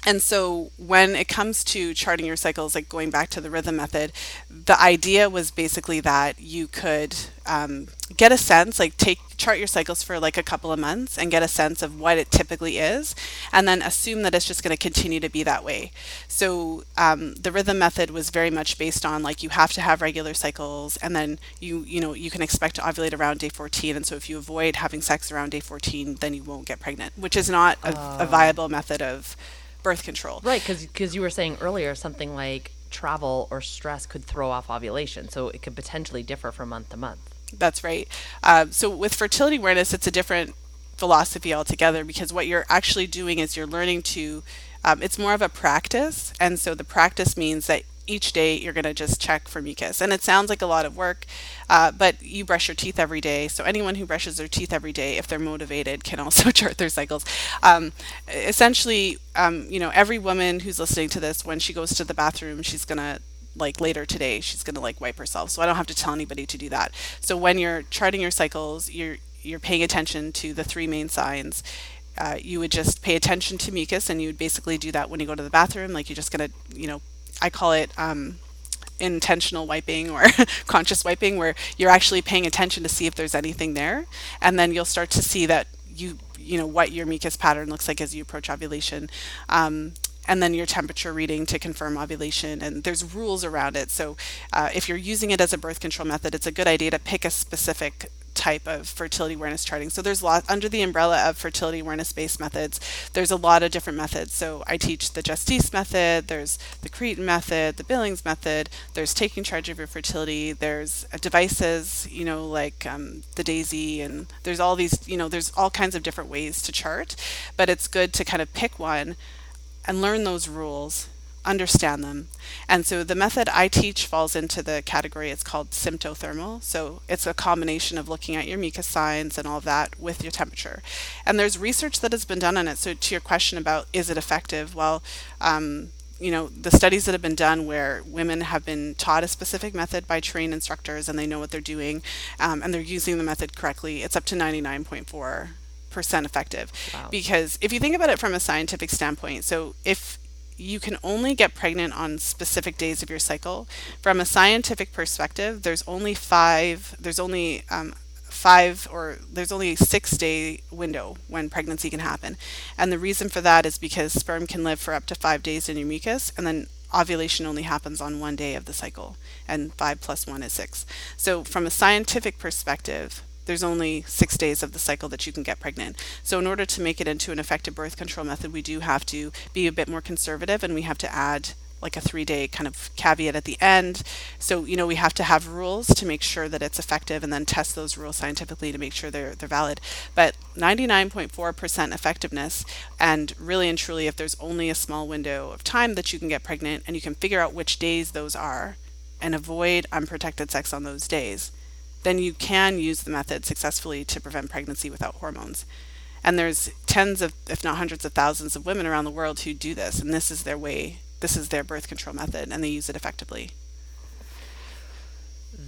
and so when it comes to charting your cycles, like going back to the rhythm method, the idea was basically that you could um, get a sense, like take chart your cycles for like a couple of months and get a sense of what it typically is, and then assume that it's just going to continue to be that way. So um, the rhythm method was very much based on like you have to have regular cycles, and then you you know you can expect to ovulate around day 14, and so if you avoid having sex around day 14, then you won't get pregnant, which is not a, a viable method of birth control. Right, because you were saying earlier something like travel or stress could throw off ovulation, so it could potentially differ from month to month. That's right. Um, so with fertility awareness, it's a different philosophy altogether because what you're actually doing is you're learning to. Um, it's more of a practice, and so the practice means that each day you're going to just check for mucus. And it sounds like a lot of work, uh, but you brush your teeth every day. So anyone who brushes their teeth every day, if they're motivated, can also chart their cycles. Um, essentially, um, you know, every woman who's listening to this, when she goes to the bathroom, she's going to like later today she's going to like wipe herself so i don't have to tell anybody to do that so when you're charting your cycles you're you're paying attention to the three main signs uh, you would just pay attention to mucus and you would basically do that when you go to the bathroom like you're just going to you know I call it um, intentional wiping or conscious wiping, where you're actually paying attention to see if there's anything there, and then you'll start to see that you you know what your mucus pattern looks like as you approach ovulation. Um, and then your temperature reading to confirm ovulation. And there's rules around it. So, uh, if you're using it as a birth control method, it's a good idea to pick a specific type of fertility awareness charting. So there's a lot under the umbrella of fertility awareness based methods. There's a lot of different methods. So I teach the Justisse method, there's the Creighton method, the Billings method, there's taking charge of your fertility, there's uh, devices, you know, like um, the Daysy, and there's all these, you know, there's all kinds of different ways to chart. But it's good to kind of pick one and learn those rules understand them. And so the method I teach falls into the category, it's called symptothermal. So it's a combination of looking at your mucus signs and all of that with your temperature. And there's research that has been done on it. So to your question about is it effective? Well, um, you know, the studies that have been done where women have been taught a specific method by trained instructors and they know what they're doing um, and they're using the method correctly, it's up to 99.4% effective. Wow. Because if you think about it from a scientific standpoint, so if you can only get pregnant on specific days of your cycle, from a scientific perspective, there's only five, there's only um, five or there's only a six day window when pregnancy can happen. And the reason for that is because sperm can live for up to five days in your mucus and then ovulation only happens on one day of the cycle and five plus one is six. So from a scientific perspective, there's only six days of the cycle that you can get pregnant. So, in order to make it into an effective birth control method, we do have to be a bit more conservative and we have to add like a three day kind of caveat at the end. So, you know, we have to have rules to make sure that it's effective and then test those rules scientifically to make sure they're, they're valid. But 99.4% effectiveness, and really and truly, if there's only a small window of time that you can get pregnant and you can figure out which days those are and avoid unprotected sex on those days, then you can use the method successfully to prevent pregnancy without hormones. And there's tens of, if not hundreds of thousands of women around the world who do this, and this is their way, this is their birth control method, and they use it effectively.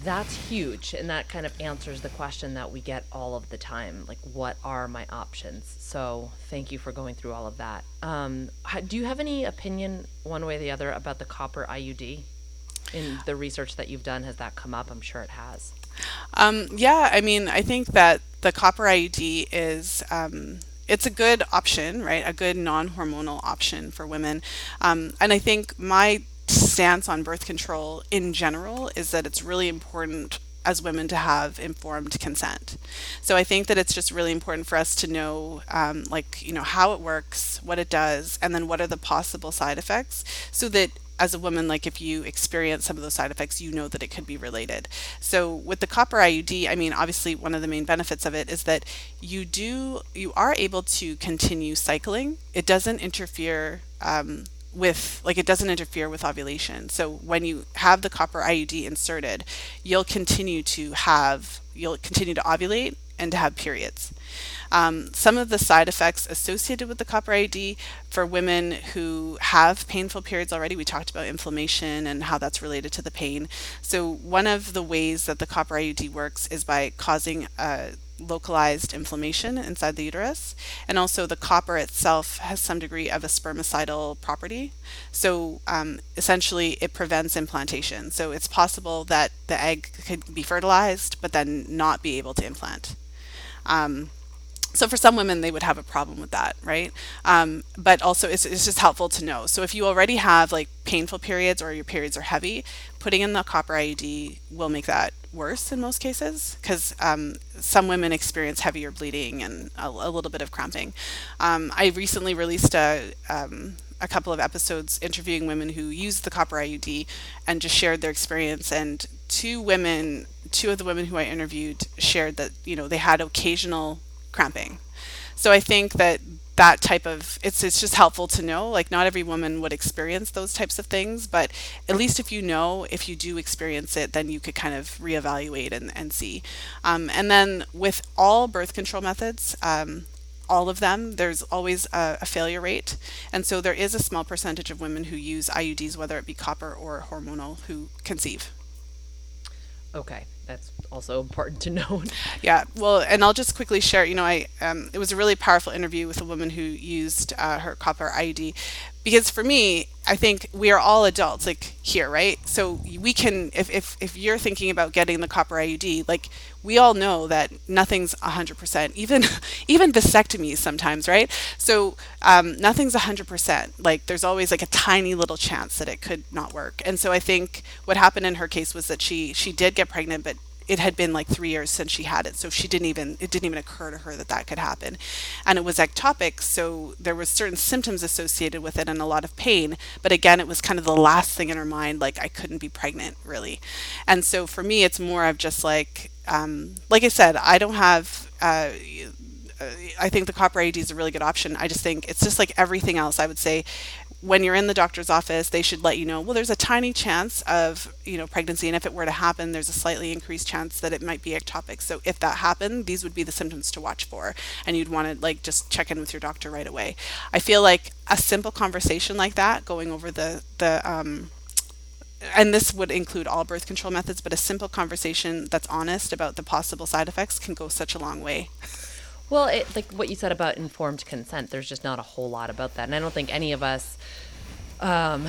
That's huge. And that kind of answers the question that we get all of the time like, what are my options? So, thank you for going through all of that. Um, do you have any opinion, one way or the other, about the copper IUD? In the research that you've done, has that come up? I'm sure it has. Um, yeah, I mean, I think that the copper IUD is. Um, it's a good option, right? A good non-hormonal option for women, um, and I think my stance on birth control in general is that it's really important as women to have informed consent. So I think that it's just really important for us to know, um, like, you know, how it works, what it does, and then what are the possible side effects so that as a woman, like if you experience some of those side effects, you know that it could be related. So with the copper IUD, I mean, obviously one of the main benefits of it is that you do you are able to continue cycling. It doesn't interfere um, with like it doesn't interfere with ovulation. So when you have the copper IUD inserted, you'll continue to have you'll continue to ovulate and to have periods. Um, some of the side effects associated with the copper IUD for women who have painful periods already, we talked about inflammation and how that's related to the pain. So, one of the ways that the copper IUD works is by causing a localized inflammation inside the uterus. And also, the copper itself has some degree of a spermicidal property. So, um, essentially, it prevents implantation. So, it's possible that the egg could be fertilized, but then not be able to implant. Um, so for some women, they would have a problem with that, right? Um, but also, it's, it's just helpful to know. So if you already have like painful periods or your periods are heavy, putting in the copper IUD will make that worse in most cases because um, some women experience heavier bleeding and a, a little bit of cramping. Um, I recently released a, um, a couple of episodes interviewing women who used the copper IUD and just shared their experience. And two women, two of the women who I interviewed shared that, you know, they had occasional cramping. So I think that that type of it's it's just helpful to know like not every woman would experience those types of things but at least if you know if you do experience it then you could kind of reevaluate and, and see. Um, and then with all birth control methods um, all of them there's always a, a, failure rate. And so there is a small percentage of women who use iuds whether it be copper or hormonal who conceive. Okay that's also important to know. Yeah, well, and I'll just quickly share. You know, I um, it was a really powerful interview with a woman who used uh, her copper IUD, because for me, I think we are all adults, like here, right? So we can, if if if you're thinking about getting the copper IUD, like we all know that nothing's 100%. Even even vasectomies sometimes, right? So um, nothing's 100%. Like there's always like a tiny little chance that it could not work. And so I think what happened in her case was that she she did get pregnant, but it had been like three years since she had it so she didn't even it didn't even occur to her that that could happen and it was ectopic so there was certain symptoms associated with it and a lot of pain but again it was kind of the last thing in her mind like i couldn't be pregnant really and so for me it's more of just like um, like i said i don't have uh, I think the copper IUD is a really good option. I just think it's just like everything else. I would say when you're in the doctor's office, they should let you know, well, there's a tiny chance of, you know, pregnancy. And if it were to happen, there's a slightly increased chance that it might be ectopic. So if that happened, these would be the symptoms to watch for. And you'd want to like just check in with your doctor right away. I feel like a simple conversation like that, going over the, the, um, and this would include all birth control methods, but a simple conversation that's honest about the possible side effects can go such a long way. Well, it, like what you said about informed consent, there's just not a whole lot about that. And I don't think any of us um,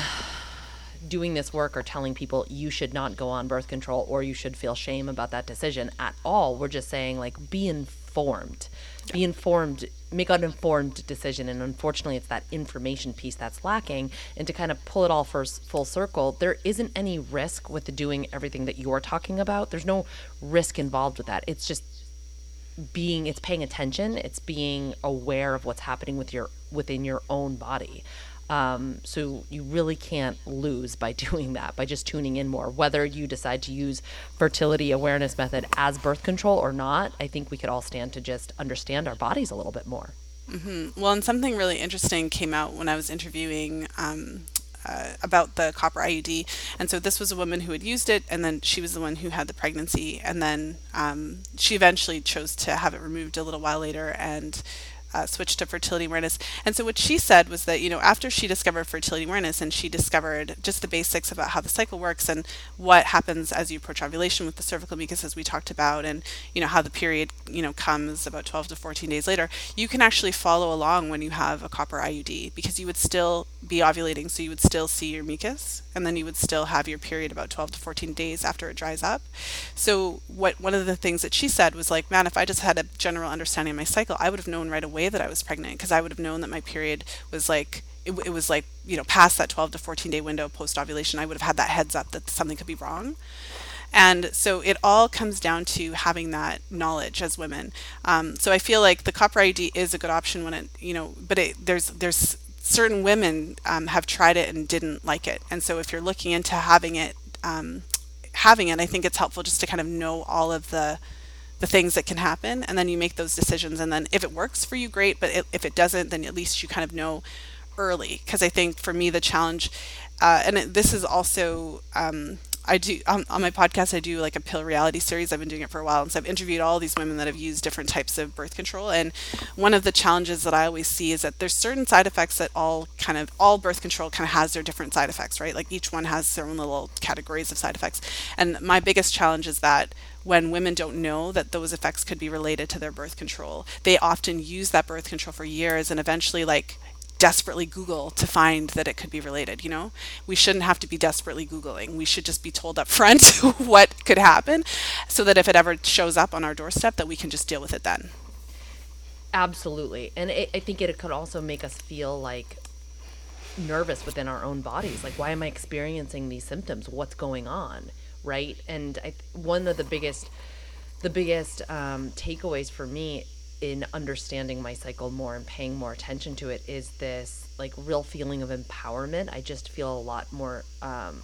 doing this work or telling people you should not go on birth control or you should feel shame about that decision at all. We're just saying, like, be informed. Be informed, make an informed decision. And unfortunately, it's that information piece that's lacking. And to kind of pull it all first full circle, there isn't any risk with doing everything that you're talking about. There's no risk involved with that. It's just being it's paying attention it's being aware of what's happening with your within your own body. Um, so you really can't lose by doing that by just tuning in more. Whether you decide to use fertility awareness method as birth control or not i think we could all stand to just understand our bodies a little bit more. Mm-hmm. well and something really interesting came out when i was interviewing um, uh, about the copper IUD. And so this was a woman who had used it, and then she was the one who had the pregnancy. And then um, she eventually chose to have it removed a little while later and uh, switched to fertility awareness. And so what she said was that, you know, after she discovered fertility awareness and she discovered just the basics about how the cycle works and what happens as you approach ovulation with the cervical mucus, as we talked about, and, you know, how the period, you know, comes about 12 to 14 days later, you can actually follow along when you have a copper IUD because you would still be ovulating. So you would still see your mucus and then you would still have your period about 12 to 14 days after it dries up. So what one of the things that she said was like, man, if I just had a general understanding of my cycle, I would have known right away that I was pregnant because I would have known that my period was like it, it was like you know past that 12 to 14 day window post ovulation. I would have had that heads up that something could be wrong. And so it all comes down to having that knowledge as women. Um, so I feel like the copper id is a good option when it, you know, but it, there's there's certain women um, have tried it and didn't like it. And so if you're looking into having it, um, having it, I think it's helpful just to kind of know all of the the things that can happen. And then you make those decisions. And then if it works for you great. But it, if it doesn't then at least you kind of know early. Because i think for me the challenge uh, and it, this is also um, I do um, on my podcast. I do like a pill reality series. I've been doing it for a while, and so I've interviewed all these women that have used different types of birth control. And one of the challenges that I always see is that there's certain side effects that all kind of all birth control kind of has their different side effects, right? Like each one has their own little categories of side effects. And my biggest challenge is that when women don't know that those effects could be related to their birth control, they often use that birth control for years, and eventually like desperately Google to find that it could be related. You know, we shouldn't have to be desperately Googling. We should just be told up front what could happen so that if it ever shows up on our doorstep, that we can just deal with it then. Absolutely. And it, I think it could also make us feel like nervous within our own bodies. Like, why am I experiencing these symptoms? What's going on? Right. And I, one of the biggest, the biggest um, takeaways for me in understanding my cycle more and paying more attention to it is this like real feeling of empowerment. I just feel a lot more um,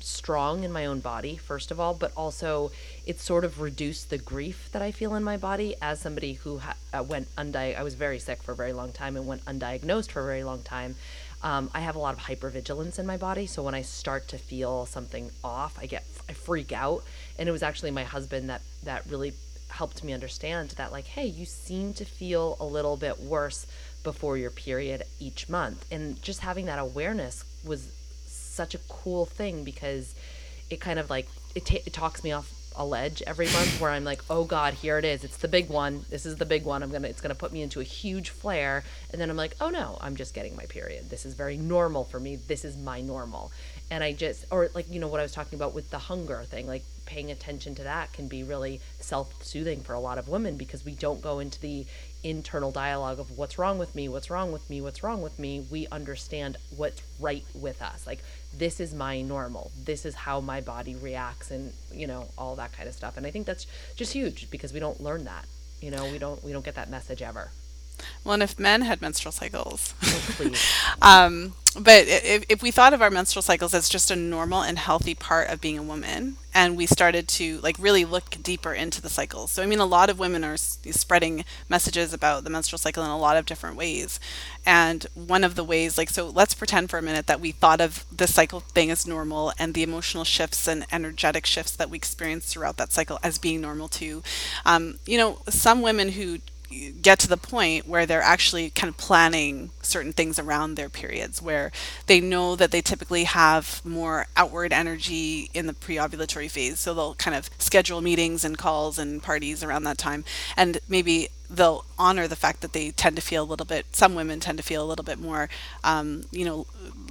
strong in my own body, first of all, but also it sort of reduced the grief that I feel in my body as somebody who ha- uh, went undiagnosed. I was very sick for a very long time and went undiagnosed for a very long time. Um, I have a lot of hypervigilance in my body, so when I start to feel something off, I get I freak out. And it was actually my husband that that really helped me understand that like hey you seem to feel a little bit worse before your period each month and just having that awareness was such a cool thing because it kind of like it, t- it talks me off a ledge every month where I'm like, oh God, here it is. It's the big one. This is the big one. I'm gonna it's gonna put me into a huge flare. And then I'm like, oh no, I'm just getting my period. This is very normal for me. This is my normal. And I just or like, you know, what I was talking about with the hunger thing, like paying attention to that can be really self-soothing for a lot of women because we don't go into the internal dialogue of what's wrong with me, what's wrong with me, what's wrong with me. We understand what's right with us. Like this is my normal. This is how my body reacts and, you know, all that kind of stuff. And I think that's just huge because we don't learn that. You know, we don't we don't get that message ever. Well, and if men had menstrual cycles, oh, um, but if, if we thought of our menstrual cycles as just a normal and healthy part of being a woman, and we started to like really look deeper into the cycles. So, I mean, a lot of women are spreading messages about the menstrual cycle in a lot of different ways. And one of the ways, like, so let's pretend for a minute that we thought of the cycle thing as normal and the emotional shifts and energetic shifts that we experience throughout that cycle as being normal too. Um, you know, some women who get to the point where they're actually kind of planning certain things around their periods where they know that they typically have more outward energy in the pre-ovulatory phase. So they'll kind of schedule meetings and calls and parties around that time. And maybe they'll honor the fact that they tend to feel a little bit some women tend to feel a little bit more um, you know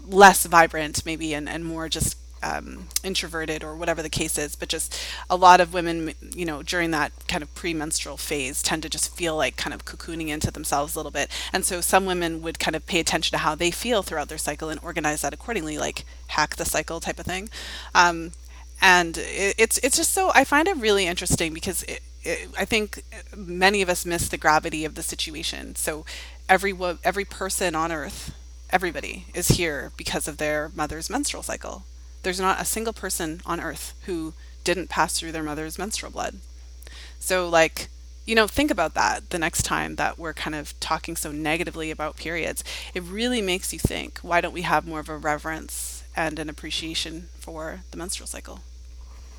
less vibrant maybe and, and more just um, introverted or whatever the case is, but just a lot of women, you know, during that kind of premenstrual phase tend to just feel like kind of cocooning into themselves a little bit. And so some women would kind of pay attention to how they feel throughout their cycle and organize that accordingly, like hack the cycle type of thing. Um, and it, it's it's just so I find it really interesting because it, I think many of us miss the gravity of the situation. So every every person on earth, everybody is here because of their mother's menstrual cycle there's not a single person on earth who didn't pass through their mother's menstrual blood. So, like, you know, think about that the next time that we're kind of talking so negatively about periods. It really makes you think why don't we have more of a reverence and an appreciation for the menstrual cycle?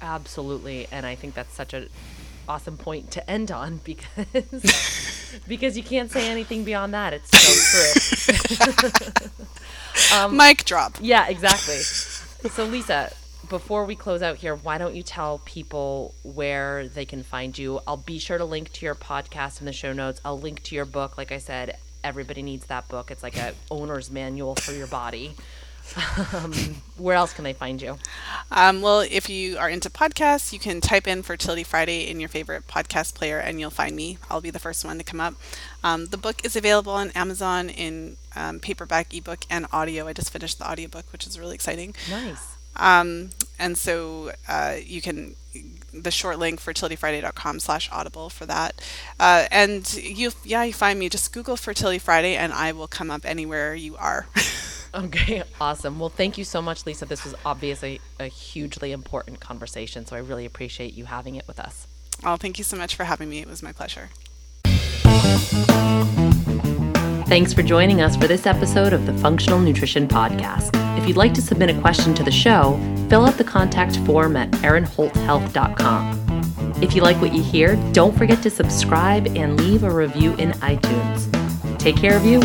Absolutely. And I think that's such a awesome point to end on because because you can't say anything beyond that. It's so true. um, Mic drop. Yeah, exactly. So, Lisa, before we close out here, why don't you tell people where they can find you? I'll be sure to link to your podcast in the show notes. I'll link to your book. Like I said, everybody needs that book. It's like a owner's manual for your body. Um, where else can they find you? Um, well, if you are into podcasts, you can type in Fertility Friday in your favorite podcast player and you'll find me. I'll be the first one to come up. Um, the book is available on Amazon in um, paperback, ebook, and audio. I just finished the audiobook, which is really exciting. Nice. Um, and so uh, you can the short link fertilityfriday.com slash audible for that uh, and you yeah you find me just google fertility friday and i will come up anywhere you are Okay, awesome. Well, thank you so much, Lisa. This was obviously a hugely important conversation, so I really appreciate you having it with us. Oh, thank you so much for having me. It was my pleasure. Thanks for joining us for this episode of the Functional Nutrition Podcast. If you'd like to submit a question to the show, fill out the contact form at erinholthealth.com. If you like what you hear, don't forget to subscribe and leave a review in iTunes. Take care of you